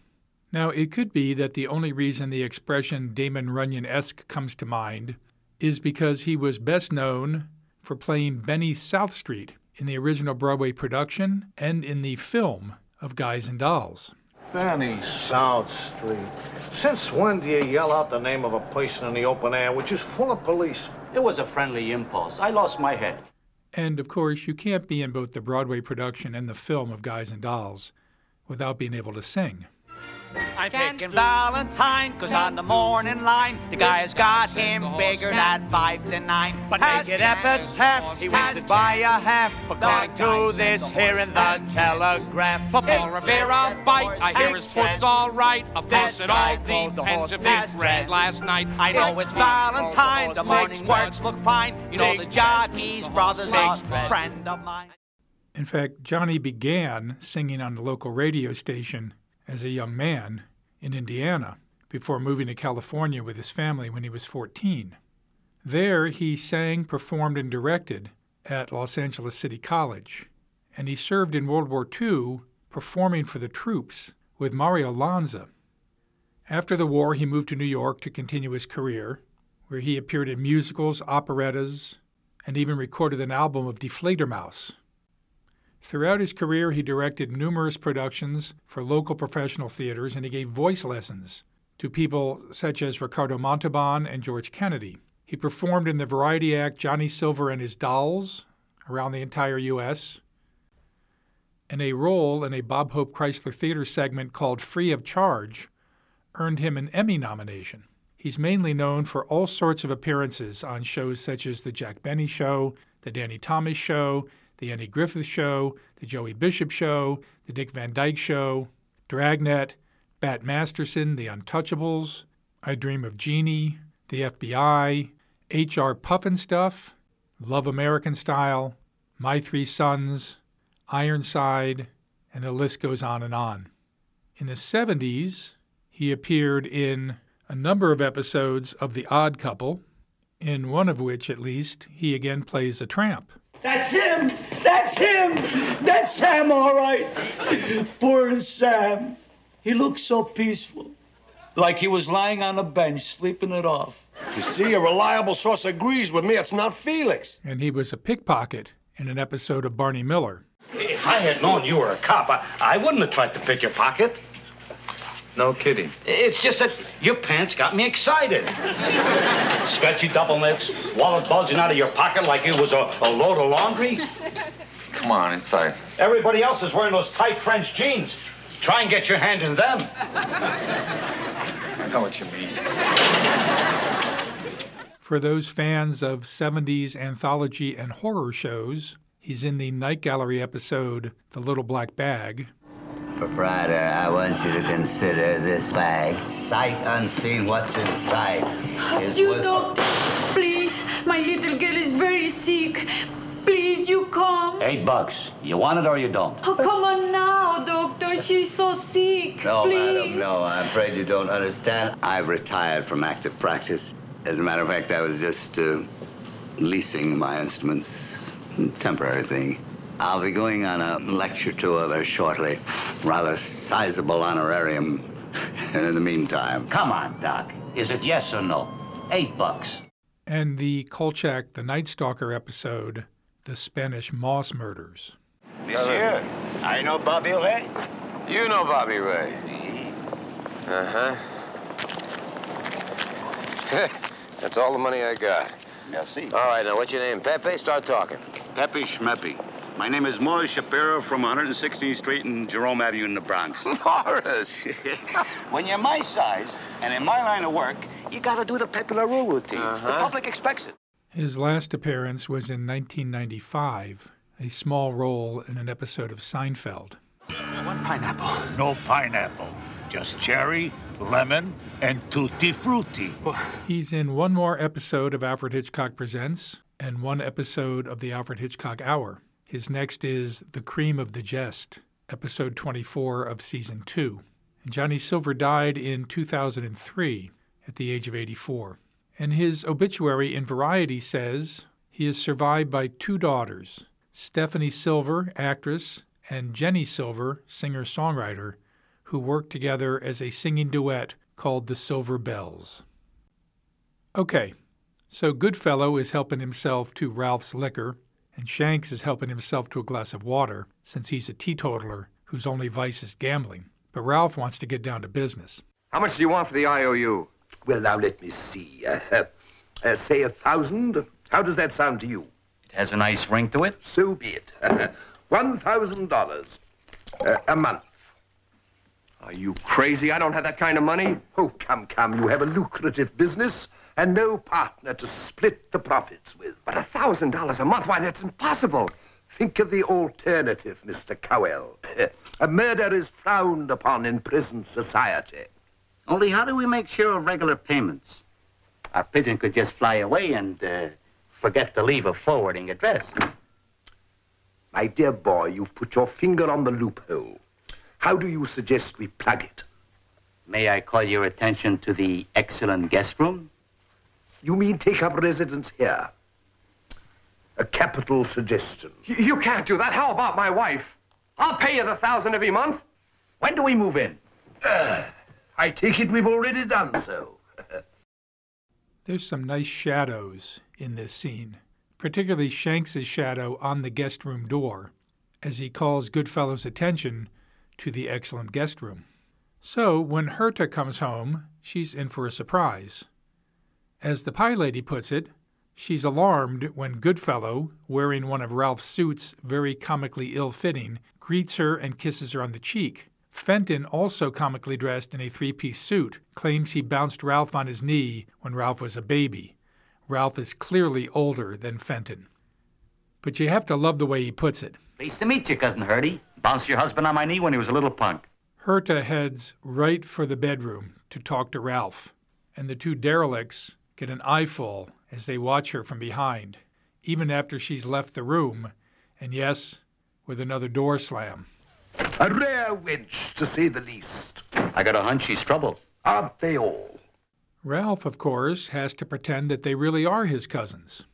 Now, it could be that the only reason the expression Damon Runyon esque comes to mind is because he was best known for playing Benny Southstreet in the original Broadway production and in the film of Guys and Dolls. Benny South Street. Since when do you yell out the name of a person in the open air, which is full of police? It was a friendly impulse. I lost my head. And of course, you can't be in both the Broadway production and the film of Guys and Dolls without being able to sing. I'm picking Valentine, cause on the morning line, the guy's got him figured at five to nine. But make it efforts half, he wins it by a half, according to this here in the telegraph. For Rivera bite, I hear his foot's all right. Of course, it all depends if it's red last night. I know it's Valentine, the morning works look fine. You know the jockeys brothers are a friend of mine. In fact, Johnny began singing on the local radio station as a young man in Indiana before moving to California with his family when he was 14. There, he sang, performed, and directed at Los Angeles City College, and he served in World War II performing for the troops with Mario Lanza. After the war, he moved to New York to continue his career, where he appeared in musicals, operettas, and even recorded an album of Die Fledermaus. Throughout his career, he directed numerous productions for local professional theaters and he gave voice lessons to people such as Ricardo Montalban and George Kennedy. He performed in the variety act Johnny Silver and His Dolls around the entire U.S., and a role in a Bob Hope Chrysler Theater segment called Free of Charge earned him an Emmy nomination. He's mainly known for all sorts of appearances on shows such as The Jack Benny Show, The Danny Thomas Show, the Andy Griffith Show, The Joey Bishop Show, The Dick Van Dyke Show, Dragnet, Bat Masterson, The Untouchables, I Dream of Jeannie, The FBI, H.R. Puffin Stuff, Love American Style, My Three Sons, Ironside, and the list goes on and on. In the 70s, he appeared in a number of episodes of The Odd Couple, in one of which, at least, he again plays a tramp. That's him! That's him! That's Sam, all right. Poor Sam. He looked so peaceful. Like he was lying on a bench, sleeping it off. You see, a reliable source agrees with me. It's not Felix. And he was a pickpocket in an episode of Barney Miller. If I had known you were a cop, I, I wouldn't have tried to pick your pocket. No kidding. It's just that your pants got me excited. <laughs> Stretchy double knits, wallet bulging out of your pocket like it was a, a load of laundry. Come on, inside. Everybody else is wearing those tight French jeans. Try and get your hand in them. I know what you mean. For those fans of 70s anthology and horror shows, he's in the Night Gallery episode The Little Black Bag. Proprietor, I want you to consider this bag. Sight unseen, what's inside is You worth- doctor, please. My little girl is very sick. Please, you come. Eight bucks. You want it or you don't. Oh, come on now, doctor. She's so sick. No, please. madam, no. I'm afraid you don't understand. I've retired from active practice. As a matter of fact, I was just uh, leasing my instruments. Temporary thing. I'll be going on a lecture tour very shortly. Rather sizable honorarium. And in the meantime. Come on, Doc. Is it yes or no? Eight bucks. And the Kolchak the Night Stalker episode, The Spanish Moss Murders. Monsieur, I know Bobby Ray. You know Bobby Ray. Uh huh. <laughs> That's all the money I got. Merci. All right, now what's your name? Pepe? Start talking. Pepe Schmeppy. My name is Morris Shapiro from 116th Street and Jerome Avenue in the Bronx. <laughs> Morris! <laughs> when you're my size and in my line of work, you gotta do the Pepe LaRue routine. The Uh-huh. public expects it. His last appearance was in 1995, a small role in an episode of Seinfeld. One pineapple. No pineapple. Just cherry, lemon, and tutti frutti. He's in one more episode of Alfred Hitchcock Presents and one episode of the Alfred Hitchcock Hour. His next is The Cream of the Jest, episode 24 of season 2. And Johnny Silver died in 2003 at the age of 84. And his obituary in Variety says he is survived by two daughters, Stephanie Silver, actress, and Jenny Silver, singer songwriter, who worked together as a singing duet called The Silver Bells. Okay, so Goodfellow is helping himself to Ralph's liquor, and Shanks is helping himself to a glass of water since he's a teetotaler whose only vice is gambling. But Ralph wants to get down to business. How much do you want for the IOU? Well, now let me see. Uh, uh, uh, say a thousand. How does that sound to you? It has a nice ring to it. So be it. One thousand dollars uh, a month. Are you crazy? I don't have that kind of money. Oh, come, come. You have a lucrative business and no partner to split the profits with. But a thousand dollars a month? Why, that's impossible. Think of the alternative, Mr. Cowell. <laughs> A murder is frowned upon in prison society. Only how do we make sure of regular payments? Our pigeon could just fly away and uh, forget to leave a forwarding address. My dear boy, you've put your finger on the loophole. How do you suggest we plug it? May I call your attention to the excellent guest room? You mean take up residence here? A capital suggestion. You, you can't do that. How about my wife? I'll pay you the thousand every month. When do we move in? Uh, <sighs> I take it we've already done so. <laughs> There's some nice shadows in this scene, particularly Shanks's shadow on the guest room door, as he calls Goodfellow's attention to the excellent guest room. So when Herta comes home, she's in for a surprise. As the pie lady puts it, she's alarmed when Goodfellow, wearing one of Ralph's suits very comically ill fitting, greets her and kisses her on the cheek. Fenton, also comically dressed in a three piece suit, claims he bounced Ralph on his knee when Ralph was a baby. Ralph is clearly older than Fenton. But you have to love the way he puts it. Pleased to meet you, Cousin Herdy. Bounced your husband on my knee when he was a little punk. Herta heads right for the bedroom to talk to Ralph, and the two derelicts get an eyeful as they watch her from behind, even after she's left the room, and yes, with another door slam. A rare wench, to say the least. I got a hunch she's trouble. Aren't they all? Ralph, of course, has to pretend that they really are his cousins.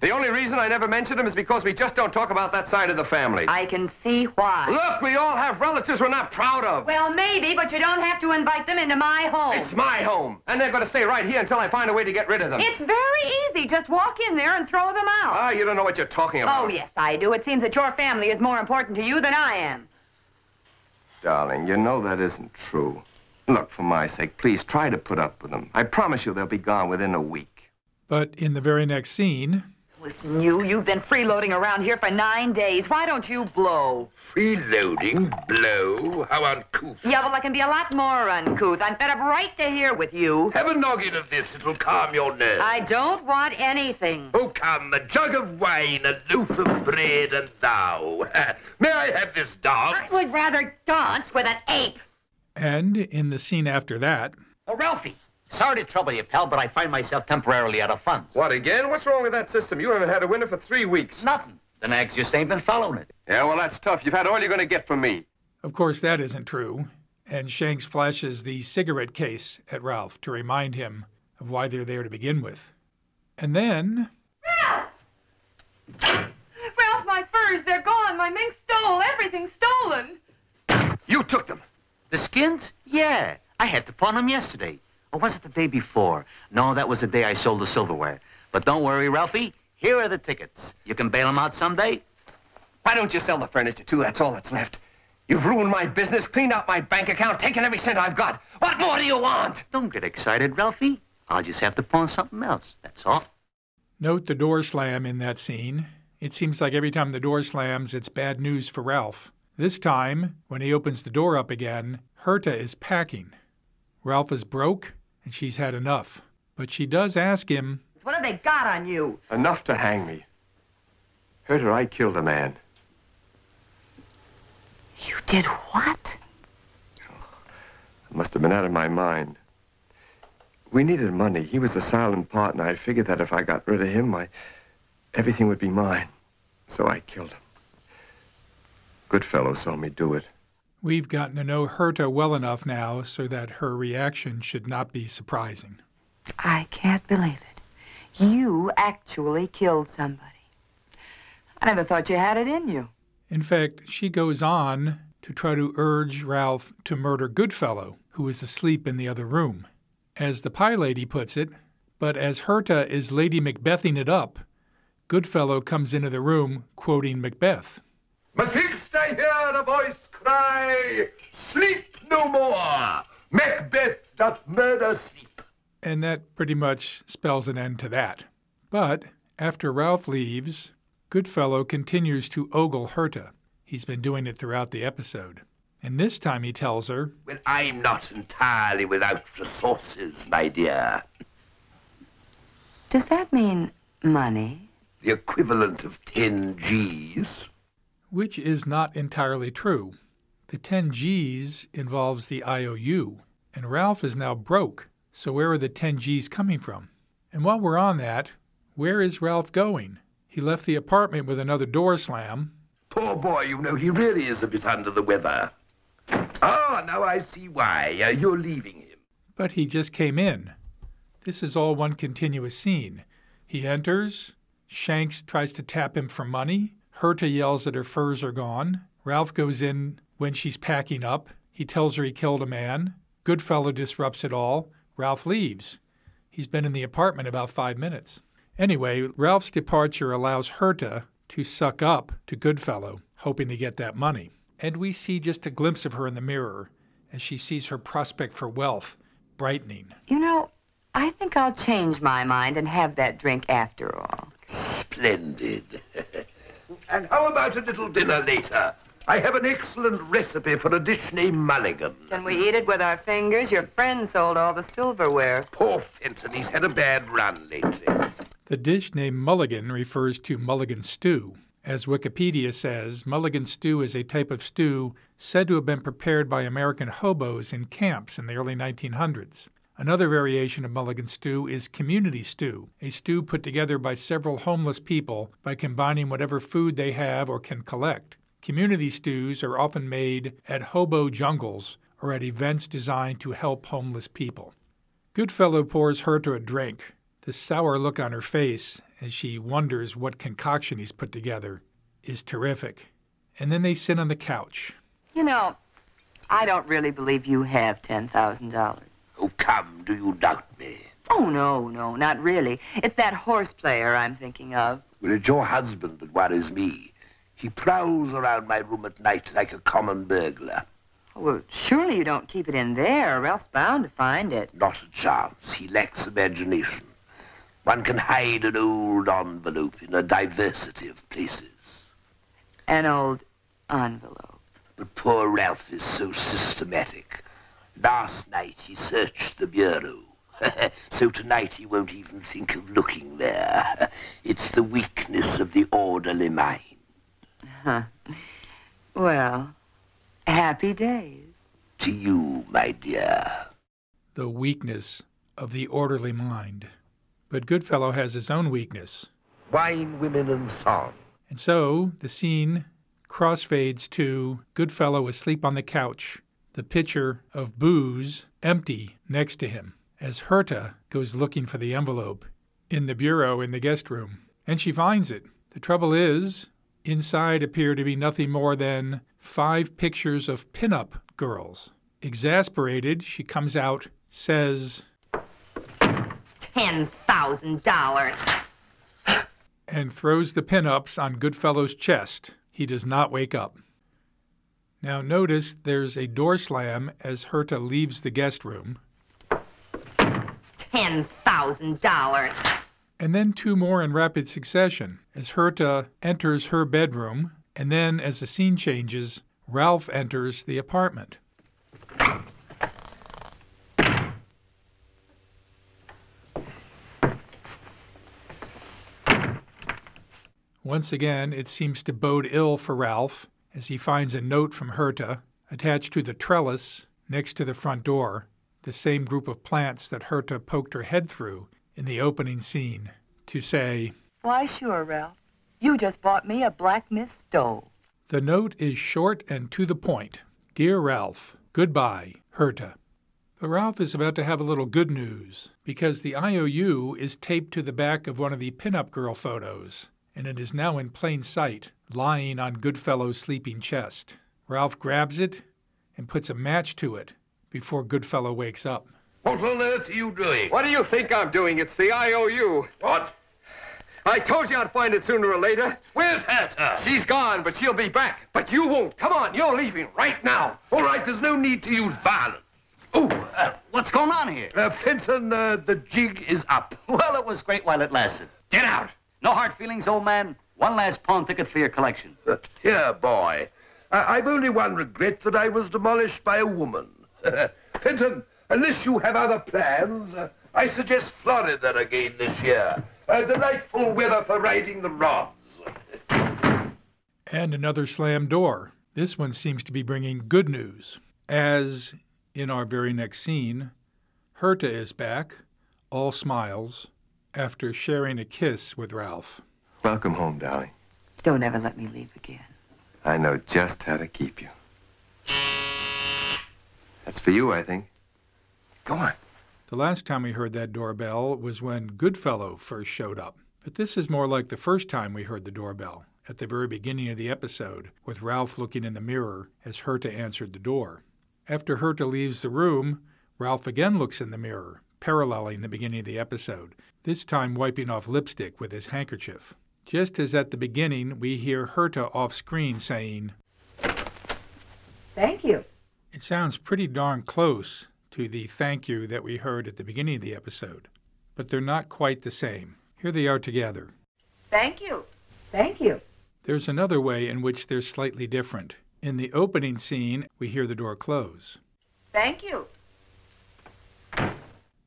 The only reason I never mentioned him is because we just don't talk about that side of the family. I can see why. Look, we all have relatives we're not proud of. Well, maybe, but you don't have to invite them into my home. It's my home, and they're going to stay right here until I find a way to get rid of them. It's very easy. Just walk in there and throw them out. Ah, you don't know what you're talking about. Oh, yes, I do. It seems that your family is more important to you than I am. Darling, you know that isn't true. Look, for my sake, please try to put up with them. I promise you they'll be gone within a week. But in the very next scene, Listen, you, you've been freeloading around here for nine days. Why don't you blow? Freeloading? Blow? How uncouth. Yeah, well, I can be a lot more uncouth. I'm fed up right to here with you. Have a noggin of this. It'll calm your nerves. I don't want anything. Oh, come, a jug of wine, a loaf of bread, and thou. <laughs> May I have this dog? I would rather dance with an ape. and in the scene after that, Oh, Ralphie. Sorry to trouble you, pal, but I find myself temporarily out of funds. What, again? What's wrong with that system? You haven't had a winner for three weeks. Nothing. The nags just ain't been following it. Yeah, well, that's tough. You've had all you're going to get from me. of course, that isn't true, and Shanks flashes the cigarette case at Ralph to remind him of why they're there to begin with. And then, Ralph, Ralph, my furs, they're gone. My mink stole. Everything's stolen. You took them. The skins? Yeah. I had to pawn them yesterday. Or was it the day before? No, that was the day I sold the silverware. But don't worry, Ralphie. Here are the tickets. You can bail them out someday. Why don't you sell the furniture, too? That's all that's left. You've ruined my business, cleaned out my bank account, taken every cent I've got. What more do you want? Don't get excited, Ralphie. I'll just have to pawn something else. That's all. Note the door slam in that scene. It seems like every time the door slams, it's bad news for Ralph. This time, when he opens the door up again, Herta is packing. Ralph is broke, and she's had enough. But she does ask him, What have they got on you? Enough to hang me. Herta, I killed a man. You did what? I must have been out of my mind. We needed money. He was a silent partner. I figured that if I got rid of him, my everything would be mine. So I killed him. Goodfellow saw me do it. We've gotten to know Herta well enough now so that her reaction should not be surprising. I can't believe it. You actually killed somebody. I never thought you had it in you. In fact, she goes on to try to urge Ralph to murder Goodfellow, who is asleep in the other room. As the pie lady puts it, but as Herta is Lady Macbething it up, Goodfellow comes into the room quoting Macbeth. Methinks I hear a voice cry, Sleep no more! Macbeth doth murder sleep. And that pretty much spells an end to that. But after Ralph leaves, Goodfellow continues to ogle Herta. He's been doing it throughout the episode. And this time he tells her, Well, I'm not entirely without resources, my dear. Does that mean money? The equivalent of 10 G's. which is not entirely true. The 10 G's involves the IOU, and Ralph is now broke, so where are the 10 G's coming from? And while we're on that, where is Ralph going? He left the apartment with another door slam. Poor boy, you know, he really is a bit under the weather. Ah, now I see why. Uh, you're leaving him. But he just came in. This is all one continuous scene. He enters, Shanks tries to tap him for money, Herta yells that her furs are gone, Ralph goes in when she's packing up, he tells her he killed a man, Goodfellow disrupts it all, Ralph leaves. He's been in the apartment about five minutes. Anyway, Ralph's departure allows Herta to suck up to Goodfellow, hoping to get that money. And we see just a glimpse of her in the mirror as she sees her prospect for wealth brightening. You know, I think I'll change my mind and have that drink after all. Splendid. <laughs> and how about a little dinner later? I have an excellent recipe for a dish named Mulligan. Can we eat it with our fingers? Your friend sold all the silverware. Poor Fenton, he's had a bad run lately. The dish named mulligan refers to mulligan stew. As Wikipedia says, mulligan stew is a type of stew said to have been prepared by American hobos in camps in the early 1900s. Another variation of mulligan stew is community stew, a stew put together by several homeless people by combining whatever food they have or can collect. Community stews are often made at hobo jungles or at events designed to help homeless people. Goodfellow pours Herta a drink. The sour look on her face as she wonders what concoction he's put together is terrific. And then they sit on the couch. You know, I don't really believe you have $10,000. Oh, come, do you doubt me? Oh, no, no, not really. It's that horse player I'm thinking of. Well, it's your husband that worries me. He prowls around my room at night like a common burglar. Oh, well, surely you don't keep it in there. Ralph's bound to find it. Not a chance. He lacks imagination. One can hide an old envelope in a diversity of places. An old envelope. But poor Ralph is so systematic. Last night he searched the bureau. <laughs> so tonight he won't even think of looking there. It's the weakness of the orderly mind. Huh. Well, happy days. To you, my dear. The weakness of the orderly mind. But Goodfellow has his own weakness. Wine, women, and song. And so the scene crossfades to Goodfellow asleep on the couch, the pitcher of booze empty next to him, as Herta goes looking for the envelope in the bureau in the guest room. And she finds it. The trouble is, inside appear to be nothing more than five pictures of pinup girls. Exasperated, she comes out, says, $10,000. and throws the pinups on Goodfellow's chest. He does not wake up. Now notice there's a door slam as Herta leaves the guest room. $10,000. And then two more in rapid succession as Herta enters her bedroom, and then as the scene changes, Ralph enters the apartment. Once again, it seems to bode ill for Ralph as he finds a note from Herta attached to the trellis next to the front door, the same group of plants that Herta poked her head through in the opening scene, to say, Why, sure, Ralph. You just bought me a Black Mist stove. The note is short and to the point. Dear Ralph, goodbye, Herta. But Ralph is about to have a little good news because the IOU is taped to the back of one of the pinup girl photos, and it is now in plain sight, lying on Goodfellow's sleeping chest. Ralph grabs it and puts a match to it before Goodfellow wakes up. What on earth are you doing? What do you think I'm doing? It's the IOU. What? I told you I'd find it sooner or later. Where's Herta? She's gone, but she'll be back. But you won't. Come on, you're leaving right now. All right, there's no need to use violence. Oh, uh, what's going on here? Uh, Fenton, uh, the jig is up. Well, it was great while it lasted. Get out. No hard feelings, old man. One last pawn ticket for your collection. Uh, here, boy. I- I've only one regret that I was demolished by a woman. <laughs> Fenton, unless you have other plans, uh, I suggest Florida again this year. Uh, delightful weather for riding the rods. And another slam door. This one seems to be bringing good news. As in our very next scene, Herta is back, all smiles, after sharing a kiss with Ralph. Welcome home, darling. Don't ever let me leave again. I know just how to keep you. That's for you, I think. Go on. The last time we heard that doorbell was when Goodfellow first showed up. But this is more like the first time we heard the doorbell, at the very beginning of the episode, with Ralph looking in the mirror as Herta answered the door. After Herta leaves the room, Ralph again looks in the mirror, paralleling the beginning of the episode, this time wiping off lipstick with his handkerchief. Just as at the beginning, we hear Herta off screen saying, Thank you. It sounds pretty darn close to the thank you that we heard at the beginning of the episode, but they're not quite the same. Here they are together. Thank you. Thank you. There's another way in which they're slightly different. In the opening scene, we hear the door close. Thank you.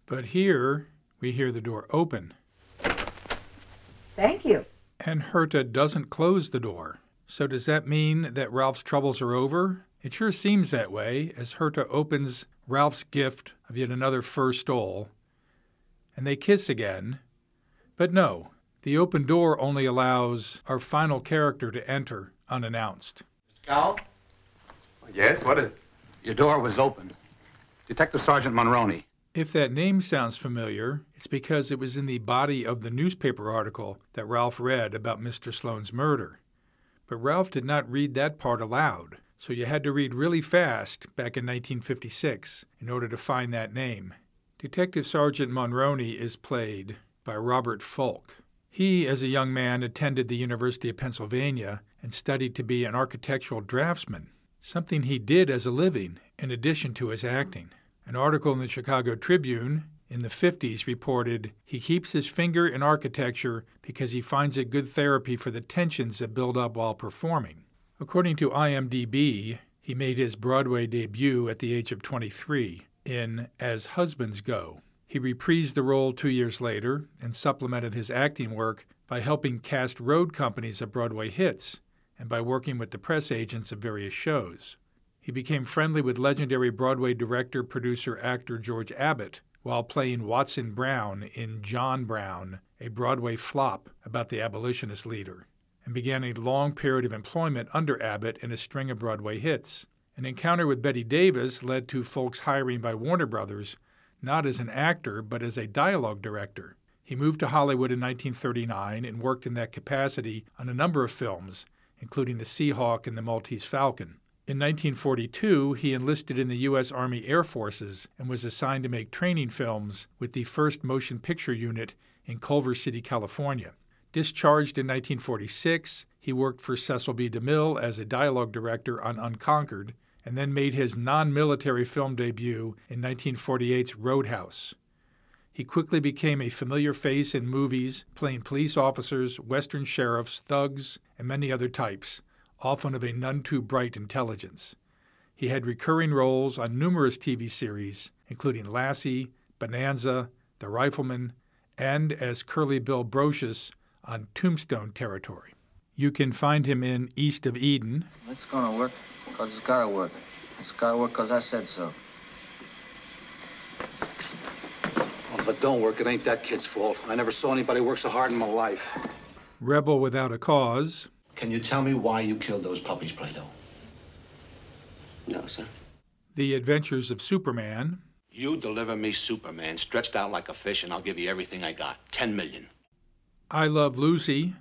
But here, we hear the door open. Thank you. And Herta doesn't close the door. So does that mean that Ralph's troubles are over? It sure seems that way as Herta opens Ralph's gift of yet another fur stole, and they kiss again. But no, the open door only allows our final character to enter unannounced. Cal? Yes, what is it? Your door was opened. Detective Sergeant Monroney. If that name sounds familiar, it's because it was in the body of the newspaper article that Ralph read about Mr. Sloane's murder. But Ralph did not read that part aloud, so you had to read really fast back in 1956 in order to find that name. Detective Sergeant Monroney is played by Robert Falk. He, as a young man, attended the University of Pennsylvania and studied to be an architectural draftsman, something he did as a living in addition to his acting. An article in the Chicago Tribune in the 50s reported he keeps his finger in architecture because he finds it good therapy for the tensions that build up while performing. According to IMDb, he made his Broadway debut at the age of 23 in As Husbands Go. He reprised the role two years later and supplemented his acting work by helping cast road companies of Broadway hits and by working with the press agents of various shows. He became friendly with legendary Broadway director, producer, actor George Abbott while playing Watson Brown in John Brown, a Broadway flop about the abolitionist leader, and began a long period of employment under Abbott in a string of Broadway hits. An encounter with Betty Davis led to Folk's hiring by Warner Brothers, not as an actor, but as a dialogue director. He moved to Hollywood in 1939 and worked in that capacity on a number of films, including The Seahawk and The Maltese Falcon. In 1942, he enlisted in the U.S. Army Air Forces and was assigned to make training films with the 1st Motion Picture Unit in Culver City, California. Discharged in 1946, he worked for Cecil B. DeMille as a dialogue director on Unconquered, and then made his non military film debut in 1948's Roadhouse. He quickly became a familiar face in movies, playing police officers, western sheriffs, thugs, and many other types, often of a none too bright intelligence. He had recurring roles on numerous TV series, including Lassie, Bonanza, The Rifleman, and as Curly Bill Brocious on Tombstone Territory. You can find him in East of Eden. It's gonna work because it's gotta work. It's gotta work because I said so. Well, if it don't work, it ain't that kid's fault. I never saw anybody work so hard in my life. Rebel Without a Cause. Can you tell me why you killed those puppies, Plato? No, sir. The Adventures of Superman. You deliver me Superman stretched out like a fish, and I'll give you everything I got. Ten million. I Love Lucy.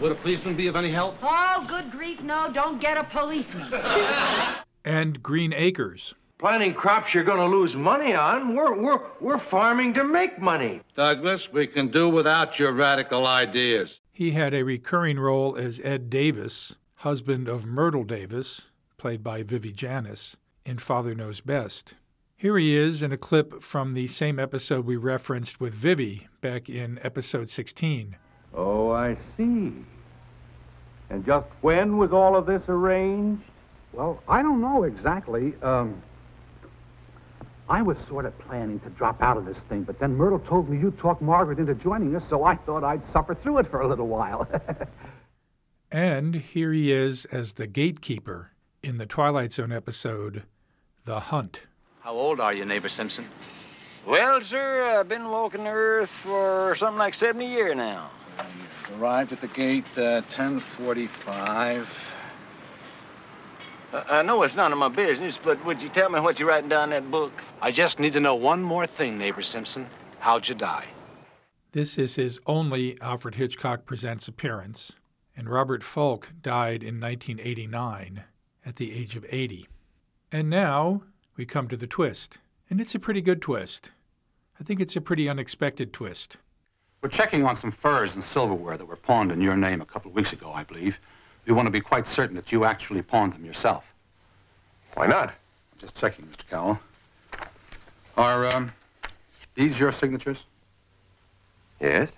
Would a policeman be of any help? Oh, good grief, no, don't get a policeman. <laughs> and Green Acres. Planting crops you're going to lose money on. We're, we're, we're farming to make money. Douglas, we can do without your radical ideas. He had a recurring role as Ed Davis, husband of Myrtle Davis, played by Vivi Janiss, in Father Knows Best. Here he is in a clip from the same episode we referenced with Vivi back in episode 16. Oh, I see. And just when was all of this arranged? Well, I don't know exactly. Um, I was sort of planning to drop out of this thing, but then Myrtle told me you talked Margaret into joining us, so I thought I'd suffer through it for a little while. <laughs> and here he is as the gatekeeper in the Twilight Zone episode, The Hunt. How old are you, neighbor Simpson? Well, sir, I've been walking the earth for something like 70 years now. Arrived at the gate uh, 1045. I know it's none of my business, but would you tell me what you're writing down in that book? I just need to know one more thing, neighbor Simpson. How'd you die? This is his only Alfred Hitchcock Presents appearance, and Robert Falk died in 1989 at the age of 80. And now we come to the twist, and it's a pretty good twist. I think it's a pretty unexpected twist. We're checking on some furs and silverware that were pawned in your name a couple of weeks ago, I believe. We want to be quite certain that you actually pawned them yourself. Why not? I'm just checking, Mr. Cowell. Are um, these your signatures? Yes.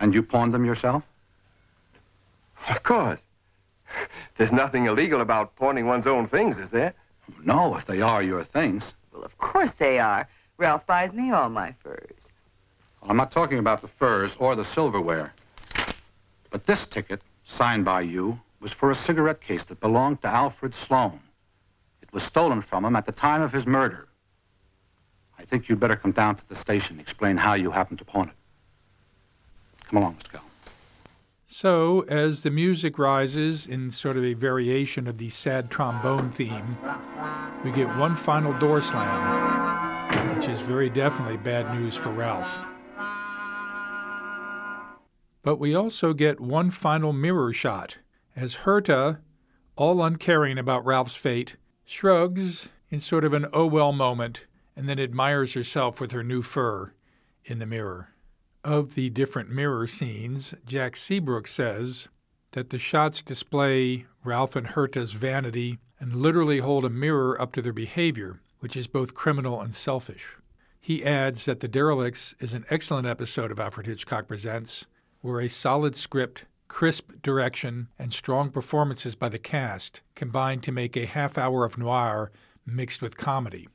And you pawned them yourself? Of course. There's nothing illegal about pawning one's own things, is there? No, if they are your things. Well, of course they are. Ralph buys me all my furs. I'm not talking about the furs or the silverware. But this ticket, signed by you, was for a cigarette case that belonged to Alfred Sloan. It was stolen from him at the time of his murder. I think you'd better come down to the station and explain how you happened to pawn it. Come along, Mr. Cowell. So, as the music rises in sort of a variation of the sad trombone theme, we get one final door slam, which is very definitely bad news for Ralph. But we also get one final mirror shot as Herta, all uncaring about Ralph's fate, shrugs in sort of an oh well moment and then admires herself with her new fur in the mirror. Of the different mirror scenes, Jack Seabrook says that the shots display Ralph and Herta's vanity and literally hold a mirror up to their behavior, which is both criminal and selfish. He adds that The Derelicts is an excellent episode of Alfred Hitchcock Presents, where a solid script, crisp direction, and strong performances by the cast combine to make a half hour of noir mixed with comedy.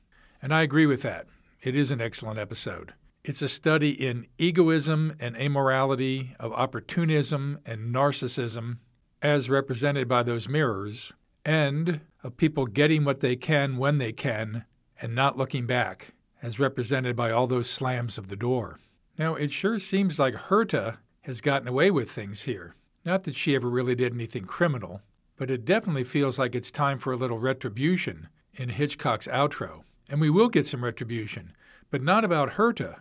And I agree with that. It is an excellent episode. It's a study in egoism and amorality, of opportunism and narcissism, as represented by those mirrors, and of people getting what they can when they can and not looking back, as represented by all those slams of the door. Now, it sure seems like Herta has gotten away with things here. Not that she ever really did anything criminal, but it definitely feels like it's time for a little retribution in Hitchcock's outro. And we will get some retribution, but not about Herta.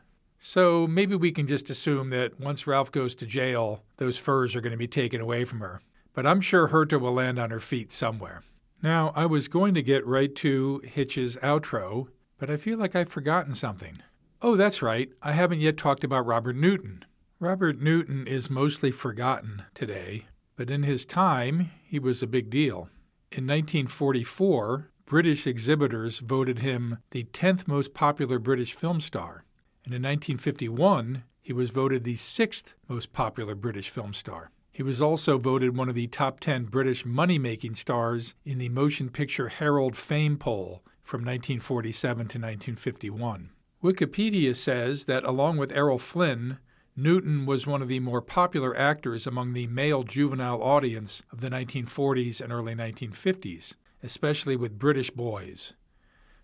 So maybe we can just assume that once Ralph goes to jail, those furs are going to be taken away from her. But I'm sure Herta will land on her feet somewhere. Now, I was going to get right to Hitch's outro, but I feel like I've forgotten something. Oh, that's right, I haven't yet talked about Robert Newton. Robert Newton is mostly forgotten today, but in his time, he was a big deal. In 1944, British exhibitors voted him the 10th most popular British film star, and in 1951 he was voted the sixth most popular British film star. He was also voted one of the top 10 British money making stars in the Motion Picture Herald Fame poll from 1947 to 1951. Wikipedia says that along with Errol Flynn, Newton was one of the more popular actors among the male juvenile audience of the 1940s and early 1950s, especially with British boys.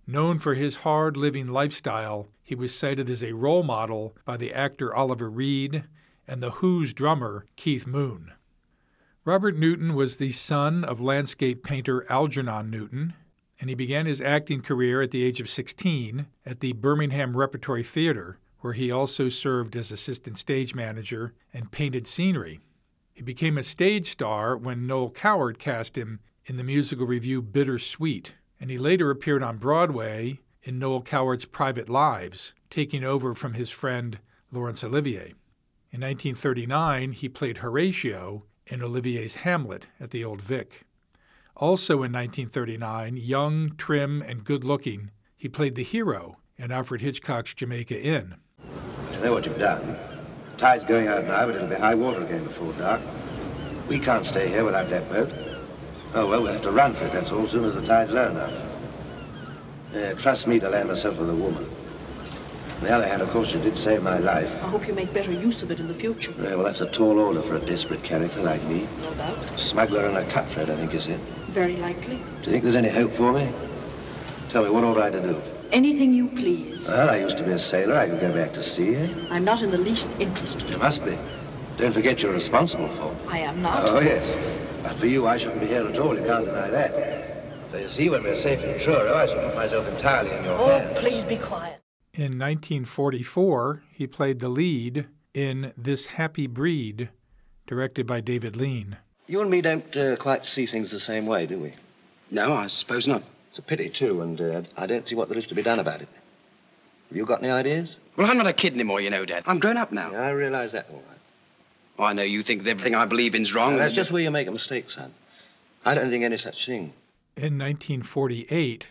Known for his hard living lifestyle, he was cited as a role model by the actor Oliver Reed and The Who's drummer Keith Moon. Robert Newton was the son of landscape painter Algernon Newton, and he began his acting career at the age of 16 at the Birmingham Repertory Theater, where he also served as assistant stage manager and painted scenery. He became a stage star when Noel Coward cast him in the musical revue Bittersweet, and he later appeared on Broadway in Noel Coward's Private Lives, taking over from his friend Laurence Olivier. In 1939, he played Horatio in Olivier's Hamlet at the Old Vic. Also in 1939, young, trim, and good looking, he played the hero in Alfred Hitchcock's Jamaica Inn. I know what you've done. Tide's going out now, but it'll be high water again before dark. We can't stay here without that boat. Oh, well, we'll have to run for it, that's all, as soon as the tide's low enough. Uh, trust me to land myself with a woman. On the other hand, of course, you did save my life. I hope you make better use of it in the future. Yeah, well, that's a tall order for a desperate character like me. No doubt. Smuggler and a cutthroat, I think you said. Very likely. Do you think there's any hope for me? Tell me, what ought I to do? Anything you please. Well, I used to be a sailor. I could go back to sea. Eh? I'm not in the least interested. You must be. Don't forget you're responsible for. I am not. Oh, yes. But for you, I shouldn't be here at all. You can't deny that. So you see, when we're safe in Truro, I shall put myself entirely in your oh, hands. Oh, please be quiet. In 1944, he played the lead in This Happy Breed, directed by David Lean. You and me don't uh, quite see things the same way, do we? No, I suppose not. It's a pity, too, and uh, I don't see what there is to be done about it. Have you got any ideas? Well, I'm not a kid anymore, you know, Dad. I'm grown up now. Yeah, I realize that, all right. Oh, I know you think that everything I believe in's wrong. that's just where you make a mistake, son. I don't think any such thing. In 1948,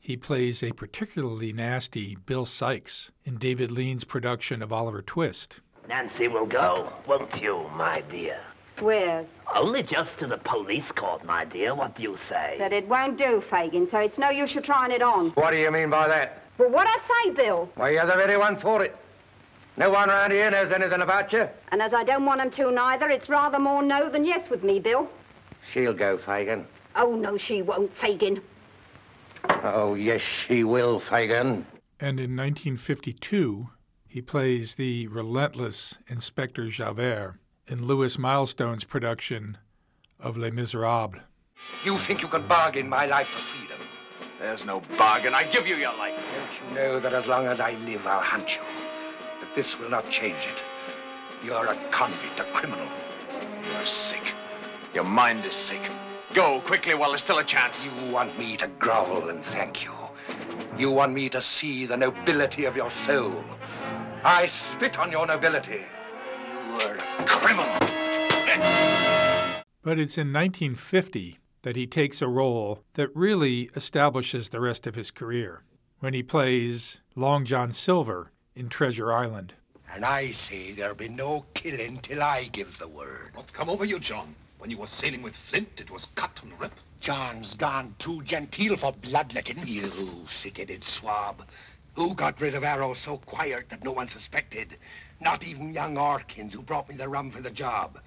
he plays a particularly nasty Bill Sikes in David Lean's production of Oliver Twist. Nancy will go, won't you, my dear? Where's? Only just to the police court, my dear. What do you say? That it won't do, Fagin, so it's no use you trying it on. What do you mean by that? Well, what I say, Bill? Well, you're the very one for it. No one around here knows anything about you. And as I don't want them to neither, it's rather more no than yes with me, Bill. She'll go, Fagin. Oh, no, she won't, Fagin. Oh, yes, she will, Fagin. And in 1952, he plays the relentless Inspector Javert in Lewis Milestone's production of Les Miserables. You think you can bargain my life for freedom? There's no bargain. I give you your life. Don't you know that as long as I live, I'll hunt you? But this will not change it. You're a convict, a criminal. You're sick. Your mind is sick. Go quickly while there's still a chance. You want me to grovel and thank you. You want me to see the nobility of your soul. I spit on your nobility. You're a criminal. But it's in 1950 that he takes a role that really establishes the rest of his career when he plays Long John Silver in Treasure Island. And I say there'll be no killing till I gives the word. What's come over you, John? When you were sailing with Flint, it was cut and rip. John's gone too genteel for bloodletting. You thick-headed swab. Who got rid of Arrow so quiet that no one suspected? Not even young Orkins, who brought me the rum for the job.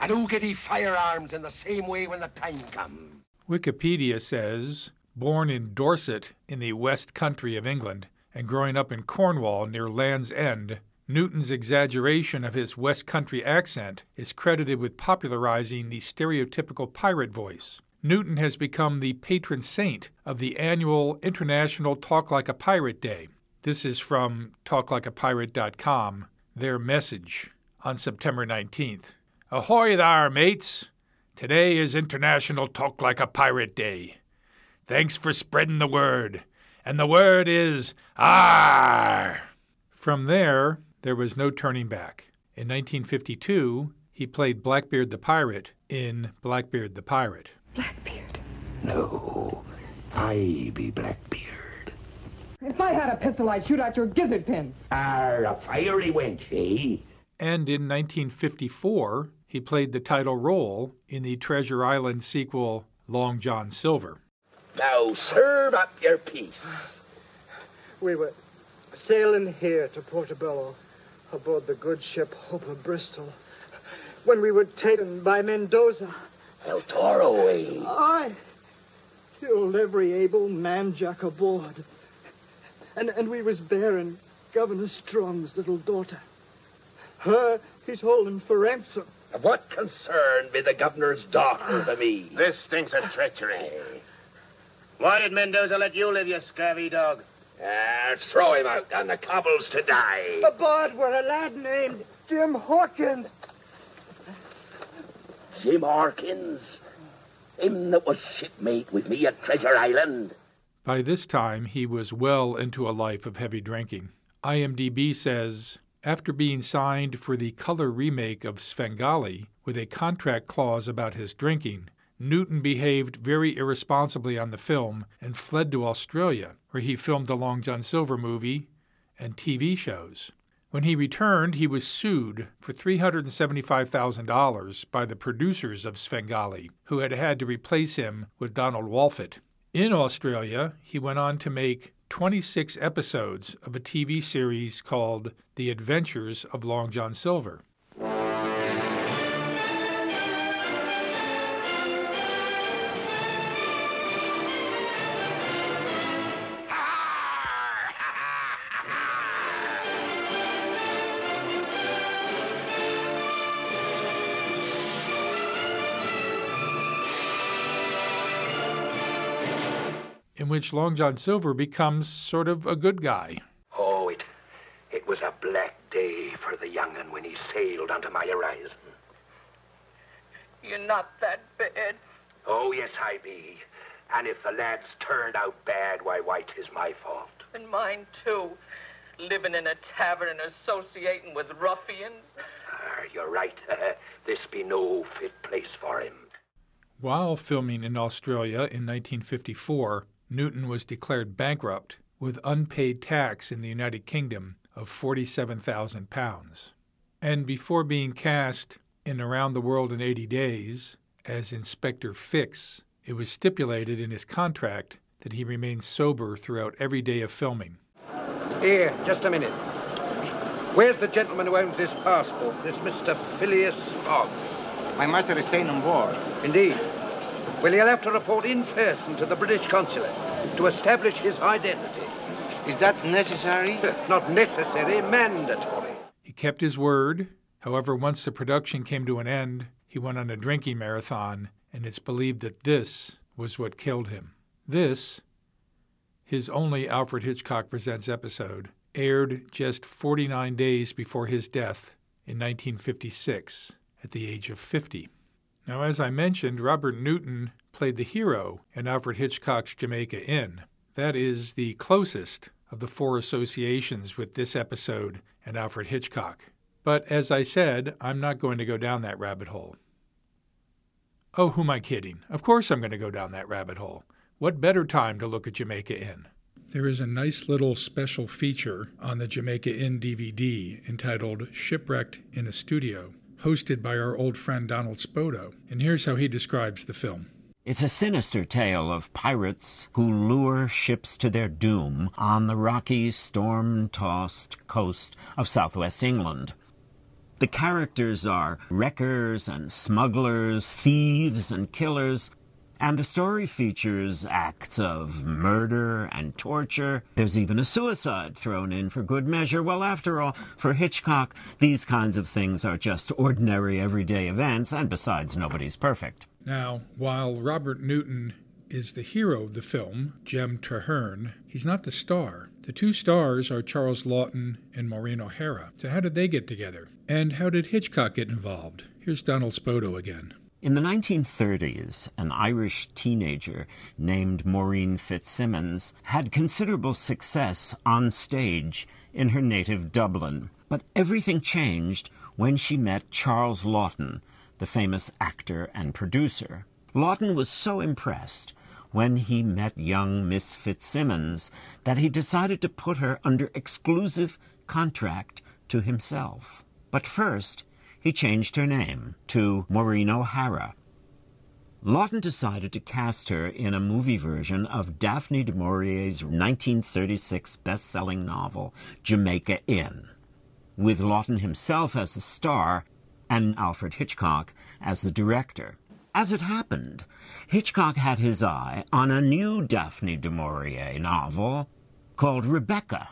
And who get he firearms in the same way when the time comes? Wikipedia says, born in Dorset in the West Country of England and growing up in Cornwall near Land's End, Newton's exaggeration of his West Country accent is credited with popularizing the stereotypical pirate voice. Newton has become the patron saint of the annual International Talk Like a Pirate Day. This is from talklikeapirate.com, their message on September 19th. Ahoy there, mates! Today is International Talk Like a Pirate Day. Thanks for spreading the word. And the word is "ah." From there, there was no turning back. In 1952, he played Blackbeard the Pirate in Blackbeard the Pirate. Blackbeard? No, I be Blackbeard. If I had a pistol, I'd shoot out your gizzard pin. Ah, a fiery wench, eh? And in 1954, he played the title role in the Treasure Island sequel, Long John Silver. Now serve up your piece. We were sailing here to Portobello aboard the good ship Hope of Bristol when we were taken by Mendoza. El Toro, eh? I killed every able man jack aboard. And, and we was bearing Governor Strong's little daughter. Her he's holding for ransom. What concern be the governor's daughter to me? This stinks of treachery. Why did Mendoza let you live, you scurvy dog? Ah, throw him out on the cobbles to die. Aboard were a lad named Jim Hawkins. Jim Hawkins? Him that was shipmate with me at Treasure Island? By this time, he was well into a life of heavy drinking. IMDb says after being signed for the color remake of Svengali with a contract clause about his drinking, Newton behaved very irresponsibly on the film and fled to Australia, where he filmed the Long John Silver movie and TV shows. When he returned, he was sued for $375,000 by the producers of Svengali, who had had to replace him with Donald Wolfit. In Australia, he went on to make 26 episodes of a TV series called The Adventures of Long John Silver. In which Long John Silver becomes sort of a good guy. Oh, it it was a black day for the young'un when he sailed onto my horizon. You're not that bad. Oh, yes, I be. And if the lads turned out bad, why, why, 'tis my fault. And mine, too. Living in a tavern and associating with ruffians. Ah, you're right. <laughs> this be no fit place for him. While filming in Australia in 1954, Newton was declared bankrupt with unpaid tax in the United Kingdom of £47,000. And before being cast in Around the World in 80 Days as Inspector Fix, it was stipulated in his contract that he remain sober throughout every day of filming. Here, just a minute. Where's the gentleman who owns this passport, this Mr. Phileas Fogg? My master is staying on board. Indeed. Well, he'll have to report in person to the British consulate to establish his identity. Is that necessary? <laughs> Not necessary, mandatory. He kept his word. However, once the production came to an end, he went on a drinking marathon, and it's believed that this was what killed him. This, his only Alfred Hitchcock Presents episode, aired just 49 days before his death in 1956 at the age of 50. Now, as I mentioned, Robert Newton played the hero in Alfred Hitchcock's Jamaica Inn. That is the closest of the four associations with this episode and Alfred Hitchcock. But as I said, I'm not going to go down that rabbit hole. Oh, who am I kidding? Of course I'm going to go down that rabbit hole. What better time to look at Jamaica Inn? There is a nice little special feature on the Jamaica Inn DVD entitled Shipwrecked in a Studio hosted by our old friend Donald Spoto. And here's how he describes the film. It's a sinister tale of pirates who lure ships to their doom on the rocky, storm tossed coast of southwest England. The characters are wreckers and smugglers, thieves and killers, and the story features acts of murder and torture. There's even a suicide thrown in for good measure. Well, after all, for Hitchcock, these kinds of things are just ordinary everyday events, and besides, nobody's perfect. Now, while Robert Newton is the hero of the film, Jem Traherne, he's not the star. The two stars are Charles Laughton and Maureen O'Hara. So, how did they get together? And how did Hitchcock get involved? Here's Donald Spoto again. In the 1930s, an Irish teenager named Maureen Fitzsimmons had considerable success on stage in her native Dublin. But everything changed when she met Charles Laughton, the famous actor and producer. Laughton was so impressed when he met young Miss Fitzsimmons that he decided to put her under exclusive contract to himself. But first, he changed her name to Maureen O'Hara. Laughton decided to cast her in a movie version of Daphne du Maurier's 1936 best-selling novel, Jamaica Inn, with Laughton himself as the star and Alfred Hitchcock as the director. As it happened, Hitchcock had his eye on a new Daphne du Maurier novel called Rebecca.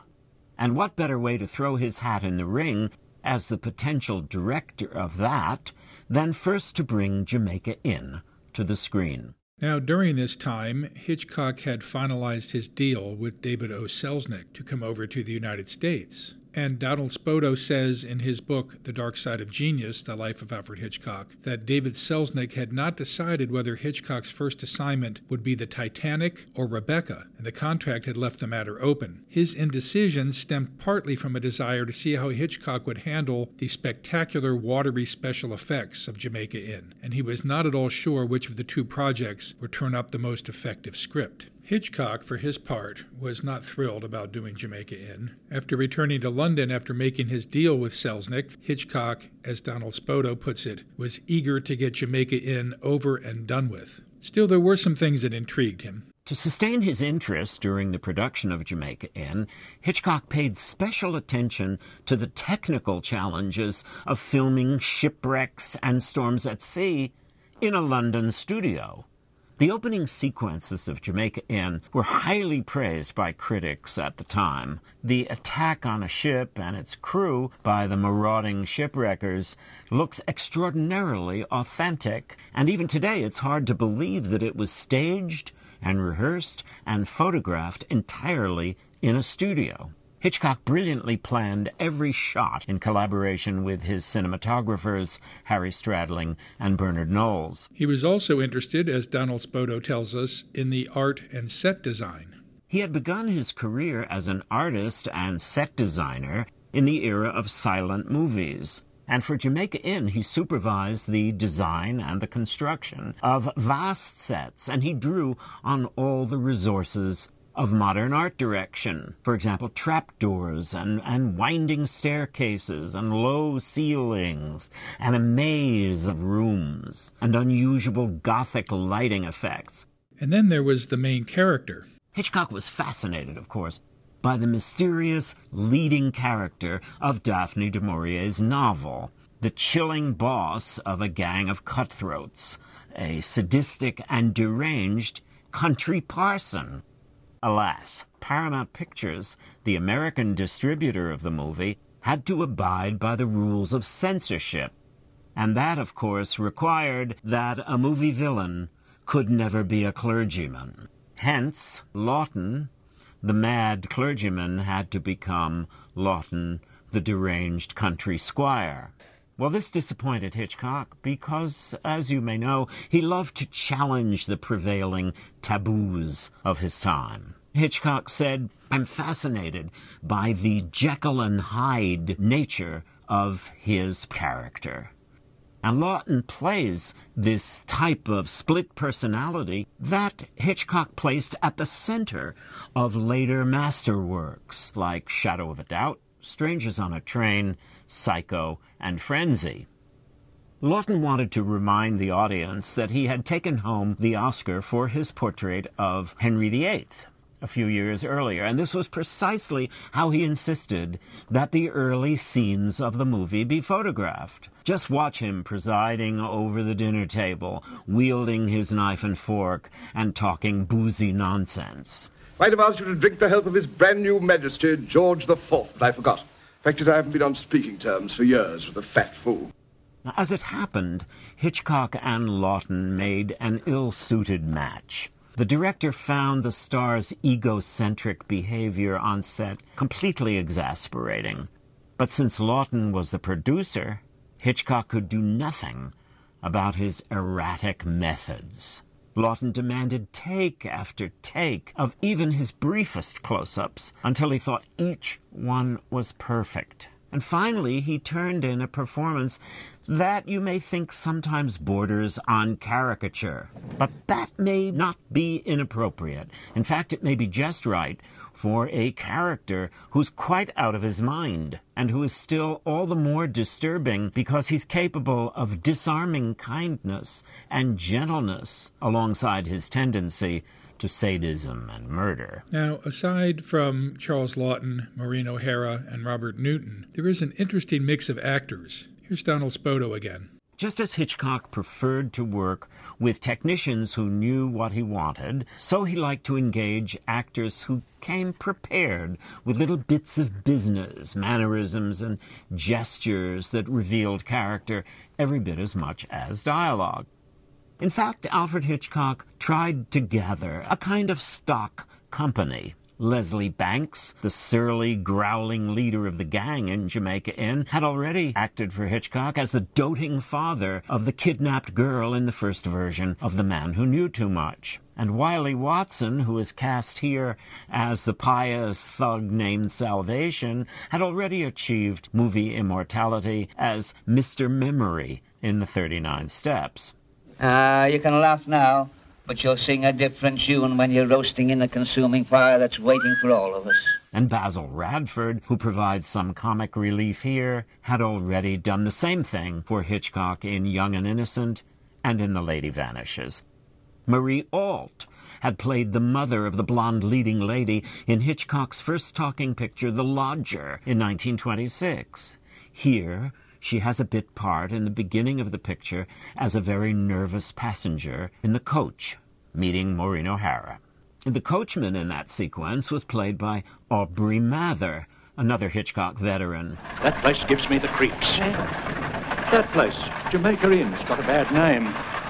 And what better way to throw his hat in the ring as the potential director of that than first to bring Jamaica in to the screen? Now, during this time, Hitchcock had finalized his deal with David O. Selznick to come over to the United States. And Donald Spoto says in his book, The Dark Side of Genius The Life of Alfred Hitchcock, that David Selznick had not decided whether Hitchcock's first assignment would be the Titanic or Rebecca, and the contract had left the matter open. His indecision stemmed partly from a desire to see how Hitchcock would handle the spectacular watery special effects of Jamaica Inn, and he was not at all sure which of the two projects would turn up the most effective script. Hitchcock, for his part, was not thrilled about doing Jamaica Inn. After returning to London after making his deal with Selznick, Hitchcock, as Donald Spoto puts it, was eager to get Jamaica Inn over and done with. Still, there were some things that intrigued him. To sustain his interest during the production of Jamaica Inn, Hitchcock paid special attention to the technical challenges of filming shipwrecks and storms at sea in a London studio. The opening sequences of Jamaica Inn were highly praised by critics at the time. The attack on a ship and its crew by the marauding shipwreckers looks extraordinarily authentic, and even today it's hard to believe that it was staged and rehearsed and photographed entirely in a studio. Hitchcock brilliantly planned every shot in collaboration with his cinematographers, Harry Stradling and Bernard Knowles. He was also interested, as Donald Spoto tells us, in the art and set design. He had begun his career as an artist and set designer in the era of silent movies. And for Jamaica Inn, he supervised the design and the construction of vast sets, and he drew on all the resources of modern art direction. For example, trapdoors and, and winding staircases and low ceilings and a maze of rooms and unusual Gothic lighting effects. And then there was the main character. Hitchcock was fascinated, of course, by the mysterious leading character of Daphne du Maurier's novel, the chilling boss of a gang of cutthroats, a sadistic and deranged country parson Alas, Paramount Pictures, the American distributor of the movie, had to abide by the rules of censorship. And that, of course, required that a movie villain could never be a clergyman. Hence, Laughton, the mad clergyman, had to become Laughton, the deranged country squire. Well, this disappointed Hitchcock because, as you may know, he loved to challenge the prevailing taboos of his time. Hitchcock said, I'm fascinated by the Jekyll and Hyde nature of his character. And Laughton plays this type of split personality that Hitchcock placed at the center of later masterworks like Shadow of a Doubt, Strangers on a Train, Psycho, and Frenzy. Laughton wanted to remind the audience that he had taken home the Oscar for his portrait of Henry VIII a few years earlier, and this was precisely how he insisted that the early scenes of the movie be photographed. Just watch him presiding over the dinner table, wielding his knife and fork, and talking boozy nonsense. Might have asked you to drink the health of His brand new Majesty, George the Fourth, but I forgot. Fact is, I haven't been on speaking terms for years with the fat fool. As it happened, Hitchcock and Laughton made an ill-suited match. The director found the star's egocentric behavior on set completely exasperating. But since Laughton was the producer, Hitchcock could do nothing about his erratic methods. Laughton demanded take after take of even his briefest close ups until he thought each one was perfect. And finally, he turned in a performance that you may think sometimes borders on caricature. But that may not be inappropriate. In fact, it may be just right for a character who's quite out of his mind and who is still all the more disturbing because he's capable of disarming kindness and gentleness alongside his tendency to sadism and murder. Now, aside from Charles Laughton, Maureen O'Hara, and Robert Newton, there is an interesting mix of actors. Here's Donald Spoto again. Just as Hitchcock preferred to work with technicians who knew what he wanted, so he liked to engage actors who came prepared with little bits of business, mannerisms, and gestures that revealed character every bit as much as dialogue. In fact, Alfred Hitchcock tried to gather a kind of stock company. Leslie Banks, the surly, growling leader of the gang in Jamaica Inn, had already acted for Hitchcock as the doting father of the kidnapped girl in the first version of The Man Who Knew Too Much. And Wylie Watson, who is cast here as the pious thug named Salvation, had already achieved movie immortality as Mr. Memory in The 39 Steps. Ah, uh, you can laugh now, but you'll sing a different tune when you're roasting in the consuming fire that's waiting for all of us. And Basil Radford, who provides some comic relief here, had already done the same thing for Hitchcock in Young and Innocent and in The Lady Vanishes. Marie Ault had played the mother of the blonde leading lady in Hitchcock's first talking picture, The Lodger, in 1926. Here, she has a bit part in the beginning of the picture as a very nervous passenger in the coach meeting Maureen O'Hara. The coachman in that sequence was played by Aubrey Mather, another Hitchcock veteran. That place gives me the creeps. That place, Jamaica Inn, has got a bad name.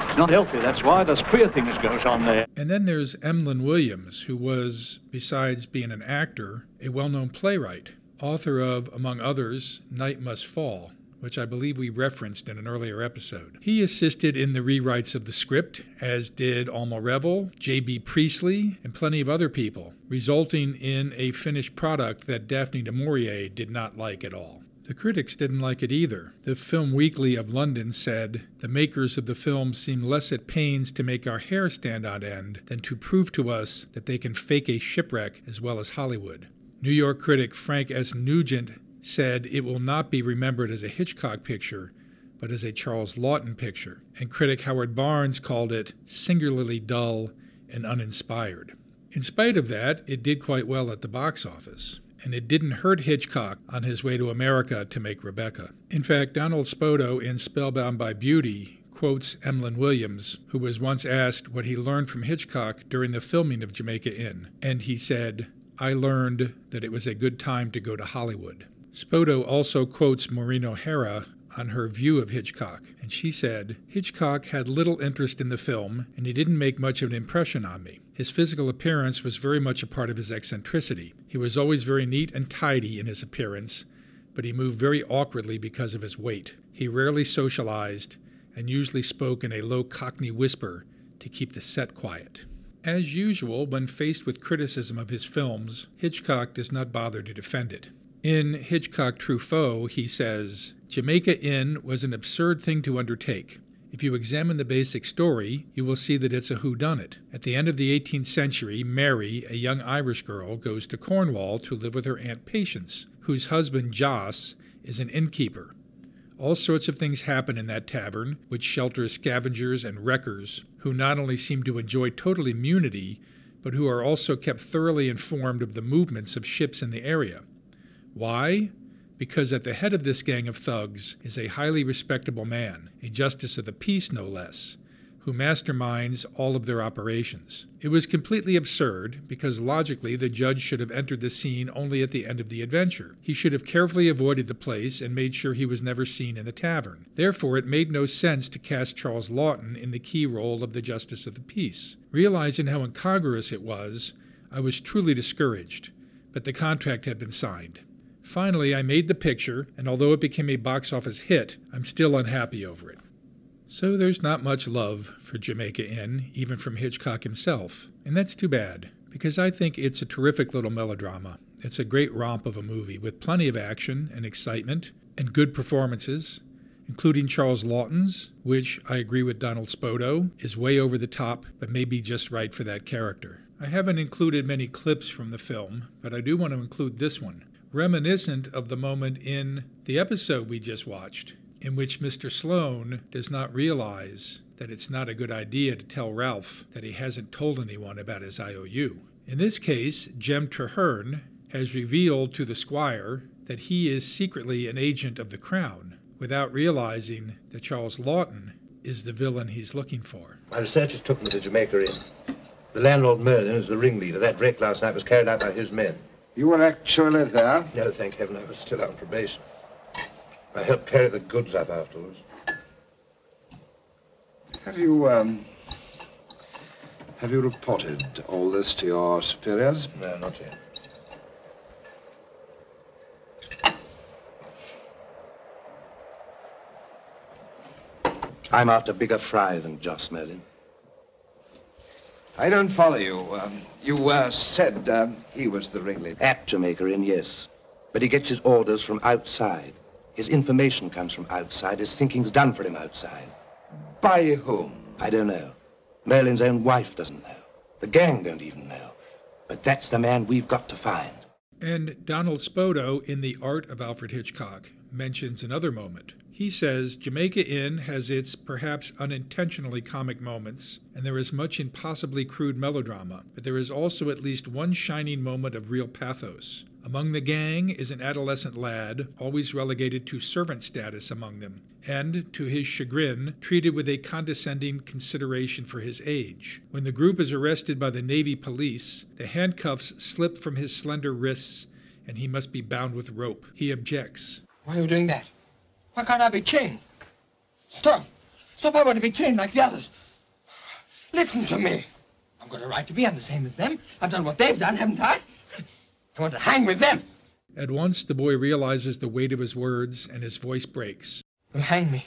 It's not healthy, that's why. There's queer things goes on there. And then there's Emlyn Williams, who was, besides being an actor, a well-known playwright, author of, among others, Night Must Fall, which I believe we referenced in an earlier episode. He assisted in the rewrites of the script, as did Alma Reville, J.B. Priestley, and plenty of other people, resulting in a finished product that Daphne du Maurier did not like at all. The critics didn't like it either. The Film Weekly of London said, The makers of the film seem less at pains to make our hair stand on end than to prove to us that they can fake a shipwreck as well as Hollywood. New York critic Frank S. Nugent said it will not be remembered as a Hitchcock picture, but as a Charles Laughton picture, and critic Howard Barnes called it singularly dull and uninspired. In spite of that, it did quite well at the box office, and it didn't hurt Hitchcock on his way to America to make Rebecca. In fact, Donald Spoto in Spellbound by Beauty quotes Emlyn Williams, who was once asked what he learned from Hitchcock during the filming of Jamaica Inn, and he said, I learned that it was a good time to go to Hollywood. Spoto also quotes Maureen O'Hara on her view of Hitchcock, and she said, Hitchcock had little interest in the film, and he didn't make much of an impression on me. His physical appearance was very much a part of his eccentricity. He was always very neat and tidy in his appearance, but he moved very awkwardly because of his weight. He rarely socialized and usually spoke in a low cockney whisper to keep the set quiet. As usual, when faced with criticism of his films, Hitchcock does not bother to defend it. In Hitchcock Truffaut, he says Jamaica Inn was an absurd thing to undertake. If you examine the basic story, you will see that it's a whodunit. At the end of the 18th century, Mary, a young Irish girl, goes to Cornwall to live with her Aunt Patience, whose husband, Jos, is an innkeeper. All sorts of things happen in that tavern, which shelters scavengers and wreckers, who not only seem to enjoy total immunity, but who are also kept thoroughly informed of the movements of ships in the area. Why? Because at the head of this gang of thugs is a highly respectable man, a justice of the peace no less, who masterminds all of their operations. It was completely absurd because logically the judge should have entered the scene only at the end of the adventure. He should have carefully avoided the place and made sure he was never seen in the tavern. Therefore, it made no sense to cast Charles Laughton in the key role of the justice of the peace. Realizing how incongruous it was, I was truly discouraged, but the contract had been signed. Finally, I made the picture, and although it became a box office hit, I'm still unhappy over it. So there's not much love for Jamaica Inn, even from Hitchcock himself. And that's too bad, because I think it's a terrific little melodrama, It's a great romp of a movie with plenty of action and excitement and good performances, including Charles Laughton's, which I agree with Donald Spoto is way over the top, but maybe just right for that character. I haven't included many clips from the film, but I do want to include this one, reminiscent of the moment in the episode we just watched, in which Mr. Sloan does not realize that it's not a good idea to tell Ralph that he hasn't told anyone about his IOU. In this case, Jem Treherne has revealed to the squire that he is secretly an agent of the crown without realizing that Charles Laughton is the villain he's looking for. My researchers took me to Jamaica Inn. The landlord Merlyn is the ringleader. That wreck last night was carried out by his men. You were actually there? No, thank heaven, I was still on probation. I helped carry the goods up afterwards. Have you, um... Have you reported all this to your superiors? No, not yet. I'm after bigger fry than Joss Merlyn. I don't follow you. Um, you uh, said um, he was the ringleader. At Jamaica Inn, yes. But he gets his orders from outside. His information comes from outside. His thinking's done for him outside. By whom? I don't know. Merlyn's own wife doesn't know. The gang don't even know. But that's the man we've got to find. And Donald Spoto, in The Art of Alfred Hitchcock, mentions another moment. He says Jamaica Inn has its perhaps unintentionally comic moments, and there is much impossibly crude melodrama, but there is also at least one shining moment of real pathos. Among the gang is an adolescent lad, always relegated to servant status among them, and, to his chagrin, treated with a condescending consideration for his age. When the group is arrested by the Navy police, the handcuffs slip from his slender wrists, and he must be bound with rope. He objects. Why are you doing that? Why can't I be chained? Stop! Stop, I want to be chained like the others. Listen to me. I've got a right to be. I'm the same as them. I've done what they've done, haven't I? I want to hang with them. At once, the boy realizes the weight of his words, and his voice breaks. They'll hang me.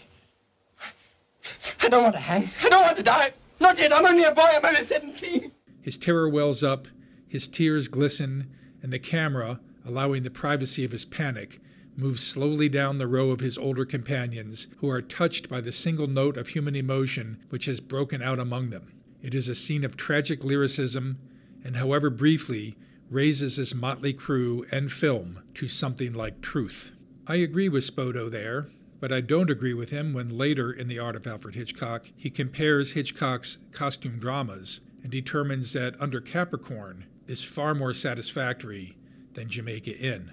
I don't want to hang. I don't want to die. Not yet. I'm only a boy. I'm only 17. His terror wells up, his tears glisten, and the camera, allowing the privacy of his panic, moves slowly down the row of his older companions, who are touched by the single note of human emotion which has broken out among them. It is a scene of tragic lyricism, and however briefly, raises his motley crew and film to something like truth. I agree with Spoto there, but I don't agree with him when later in The Art of Alfred Hitchcock he compares Hitchcock's costume dramas and determines that Under Capricorn is far more satisfactory than Jamaica Inn.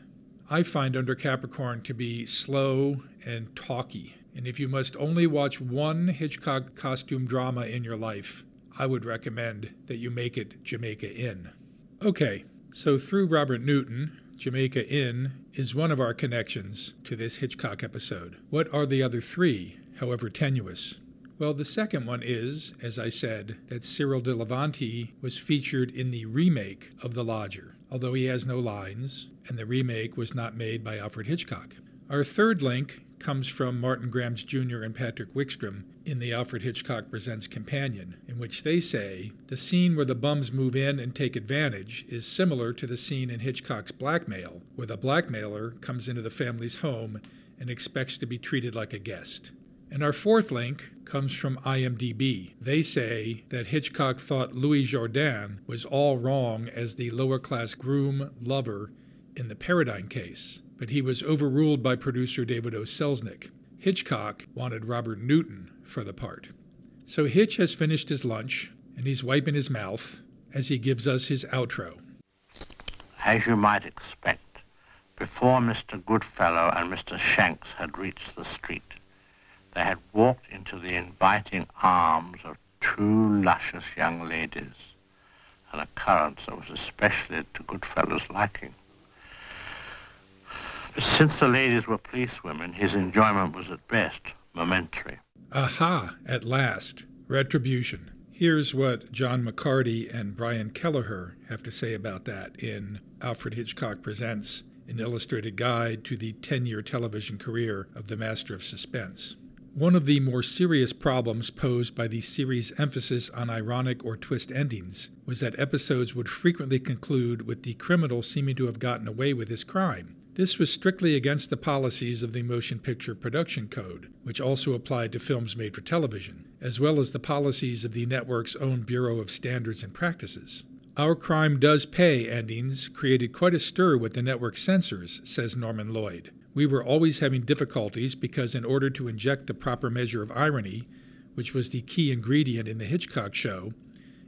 I find Under Capricorn to be slow and talky, and if you must only watch one Hitchcock costume drama in your life, I would recommend that you make it Jamaica Inn. Okay, so, through Robert Newton, Jamaica Inn is one of our connections to this Hitchcock episode. What are the other three, however tenuous? Well, the second one is, as I said, that Cyril Delevanti was featured in the remake of The Lodger, although he has no lines, and the remake was not made by Alfred Hitchcock. Our third link comes from Martin Grams Jr. and Patrik Wikstrom in the Alfred Hitchcock Presents Companion, in which they say the scene where the bums move in and take advantage is similar to the scene in Hitchcock's Blackmail, where the blackmailer comes into the family's home and expects to be treated like a guest. And our fourth link comes from IMDb. They say that Hitchcock thought Louis Jourdan was all wrong as the lower class groom lover in the Paradine case but he was overruled by producer David O. Selznick. Hitchcock wanted Robert Newton for the part. So Hitch has finished his lunch, and he's wiping his mouth as he gives us his outro. As you might expect, before Mr. Goodfellow and Mr. Shanks had reached the street, they had walked into the inviting arms of two luscious young ladies, an occurrence that was especially to Goodfellow's liking. But Since the ladies were policewomen, his enjoyment was at best momentary. Aha, at last. Retribution. Here's what John McCarty and Brian Kelleher have to say about that in Alfred Hitchcock Presents, an illustrated guide to the 10 year television career of the master of suspense. One of the more serious problems posed by the series' emphasis on ironic or twist endings was that episodes would frequently conclude with the criminal seeming to have gotten away with his crime. This was strictly against the policies of the Motion Picture Production Code, which also applied to films made for television, as well as the policies of the network's own Bureau of Standards and Practices. Our Crime Does Pay endings created quite a stir with the network censors, says Norman Lloyd. We were always having difficulties because, in order to inject the proper measure of irony, which was the key ingredient in the Hitchcock show,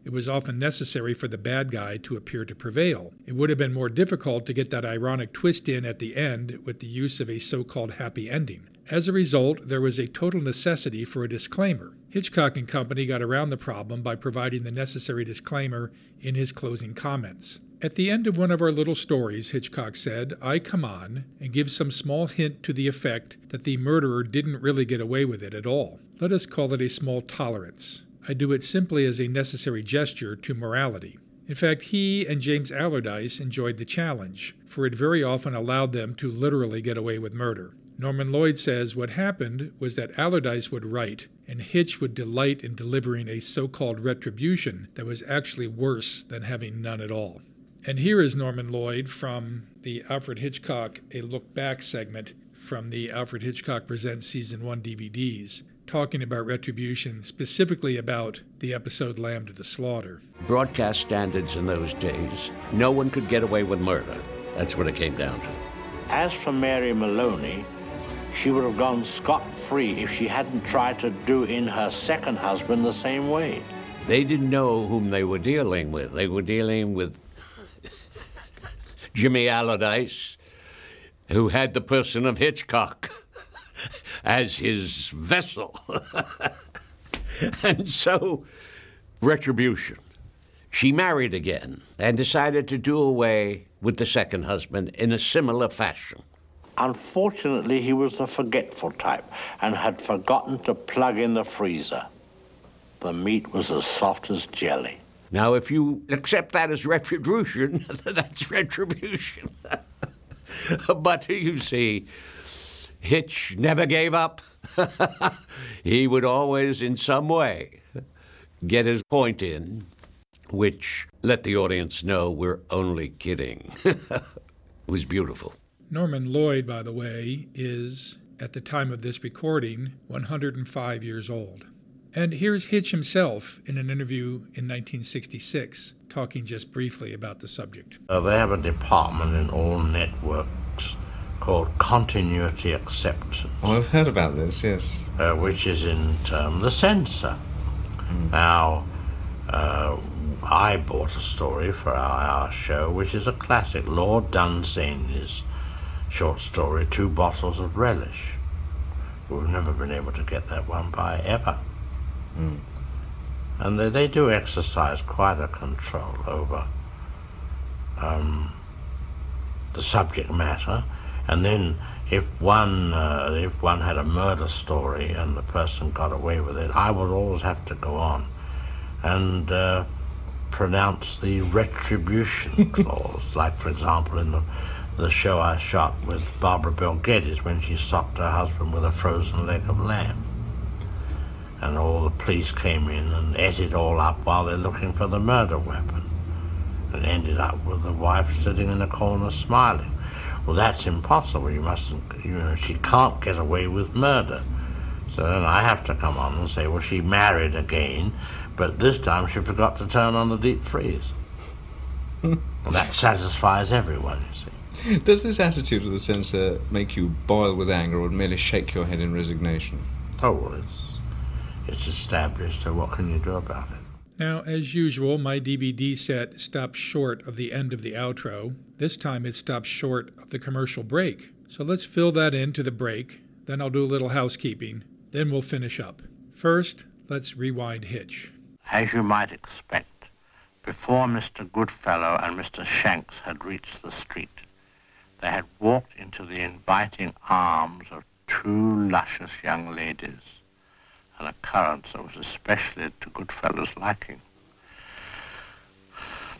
it was often necessary for the bad guy to appear to prevail. It would have been more difficult to get that ironic twist in at the end with the use of a so called happy ending. As a result, there was a total necessity for a disclaimer. Hitchcock and Company got around the problem by providing the necessary disclaimer in his closing comments. At the end of one of our little stories, Hitchcock said, I come on and give some small hint to the effect that the murderer didn't really get away with it at all. Let us call it a small tolerance. I do it simply as a necessary gesture to morality. In fact, he and James Allardice enjoyed the challenge, for it very often allowed them to literally get away with murder. Norman Lloyd says what happened was that Allardice would write, and Hitch would delight in delivering a so called retribution that was actually worse than having none at all. And here is Norman Lloyd from the Alfred Hitchcock A Look Back segment from the Alfred Hitchcock Presents Season 1 DVDs, talking about retribution, specifically about the episode Lamb to the Slaughter. Broadcast standards in those days, no one could get away with murder. That's what it came down to. As for Mary Maloney, she would have gone scot free if she hadn't tried to do in her second husband the same way. They didn't know whom they were dealing with. They were dealing with Jimmy Allardice, who had the person of Hitchcock <laughs> as his vessel. <laughs> and so, retribution. She married again and decided to do away with the second husband in a similar fashion. Unfortunately, he was the forgetful type and had forgotten to plug in the freezer. The meat was as soft as jelly. Now, if you accept that as retribution, <laughs> that's retribution. <laughs> but you see, Hitch never gave up. <laughs> he would always, in some way, get his point in, which let the audience know we're only kidding. it was beautiful. Norman Lloyd, by the way, is, at the time of this recording, 105 years old. And here's Hitch himself in an interview in 1966, talking just briefly about the subject. Uh, they have a department in all networks called continuity acceptance. Oh, I've heard about this, yes. Uh, which is in term the censor. Mm. Now, uh, I bought a story for our, our, show, which is a classic, Lord Dunsany's short story, Two Bottles of Relish. We've never been able to get that one by ever. Mm. And they, they do exercise quite a control over um, the subject matter. And then if one uh, if one had a murder story and the person got away with it, I would always have to go on and uh, pronounce the retribution <laughs> clause. Like, for example, in the the show I shot with Barbara Bel Geddes when she socked her husband with a frozen leg of lamb and all the police came in and ate it all up while they're looking for the murder weapon and ended up with the wife sitting in the corner smiling. Well, that's impossible. You mustn't, you know, she can't get away with murder. So then I have to come on and say, well, she married again, but this time she forgot to turn on the deep freeze. <laughs> well, that satisfies everyone, you see. Does this attitude of the censor make you boil with anger or merely shake your head in resignation? Oh, well, it's it's established, so what can you do about it? Now, as usual, my DVD set stops short of the end of the outro. This time it stops short of the commercial break. So let's fill that in to the break, then I'll do a little housekeeping, then we'll finish up. First, let's rewind Hitch. As you might expect, before Mr. Goodfellow and Mr. Shanks had reached the street, they had walked into the inviting arms of two luscious young ladies an occurrence that was especially to Goodfellow's liking.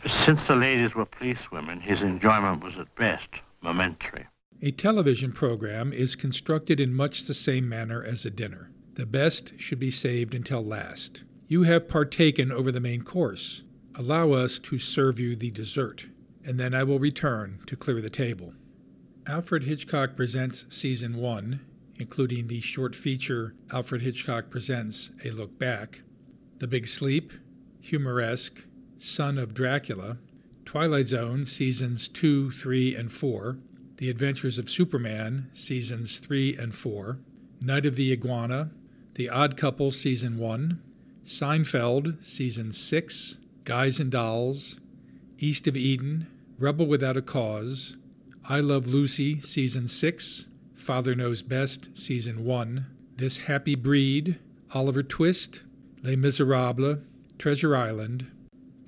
But since the ladies were policewomen, his enjoyment was at best momentary. A television program is constructed in much the same manner as a dinner. The best should be saved until last. You have partaken over the main course. Allow us to serve you the dessert, and then I will return to clear the table. Alfred Hitchcock Presents Season 1, including the short feature Alfred Hitchcock Presents A Look Back, The Big Sleep, Humoresque, Son of Dracula, Twilight Zone Seasons 2, 3, and 4, The Adventures of Superman Seasons 3 and 4, Night of the Iguana, The Odd Couple Season 1, Seinfeld Season 6, Guys and Dolls, East of Eden, Rebel Without a Cause, I Love Lucy Season 6, Father Knows Best Season 1, This Happy Breed, Oliver Twist, Les Miserables, Treasure Island,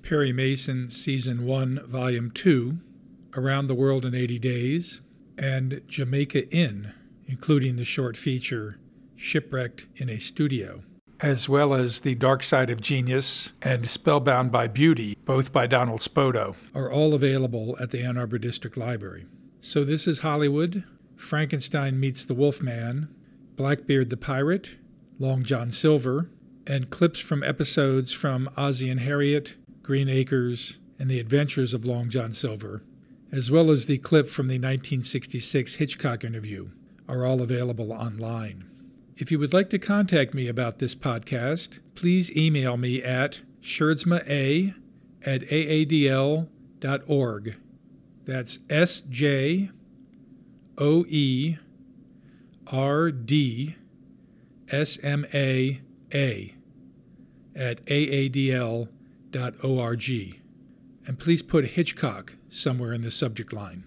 Perry Mason Season 1, Volume 2, Around the World in 80 Days, and Jamaica Inn, including the short feature Shipwrecked in a Studio, as well as The Dark Side of Genius and Spellbound by Beauty, both by Donald Spoto, are all available at the Ann Arbor District Library. So this is Hollywood, Frankenstein Meets the Wolfman, Blackbeard the Pirate, Long John Silver, and clips from episodes from Ozzie and Harriet, Green Acres, and The Adventures of Long John Silver, as well as the clip from the 1966 Hitchcock interview, are all available online. If you would like to contact me about this podcast, please email me at sjoerdsmaa at aadl.org. That's S J O E R D S M A A at aadl.org. And please put Hitchcock somewhere in the subject line.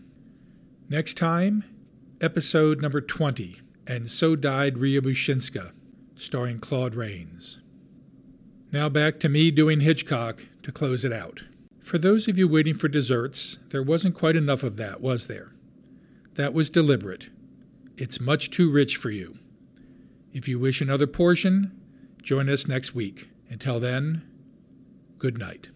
Next time, episode number 20 And So Died Riabouchinska, starring Claude Rains. Now back to me doing Hitchcock to close it out. For those of you waiting for desserts, there wasn't quite enough of that, was there? That was deliberate. It's much too rich for you. If you wish another portion, join us next week. Until then, good night.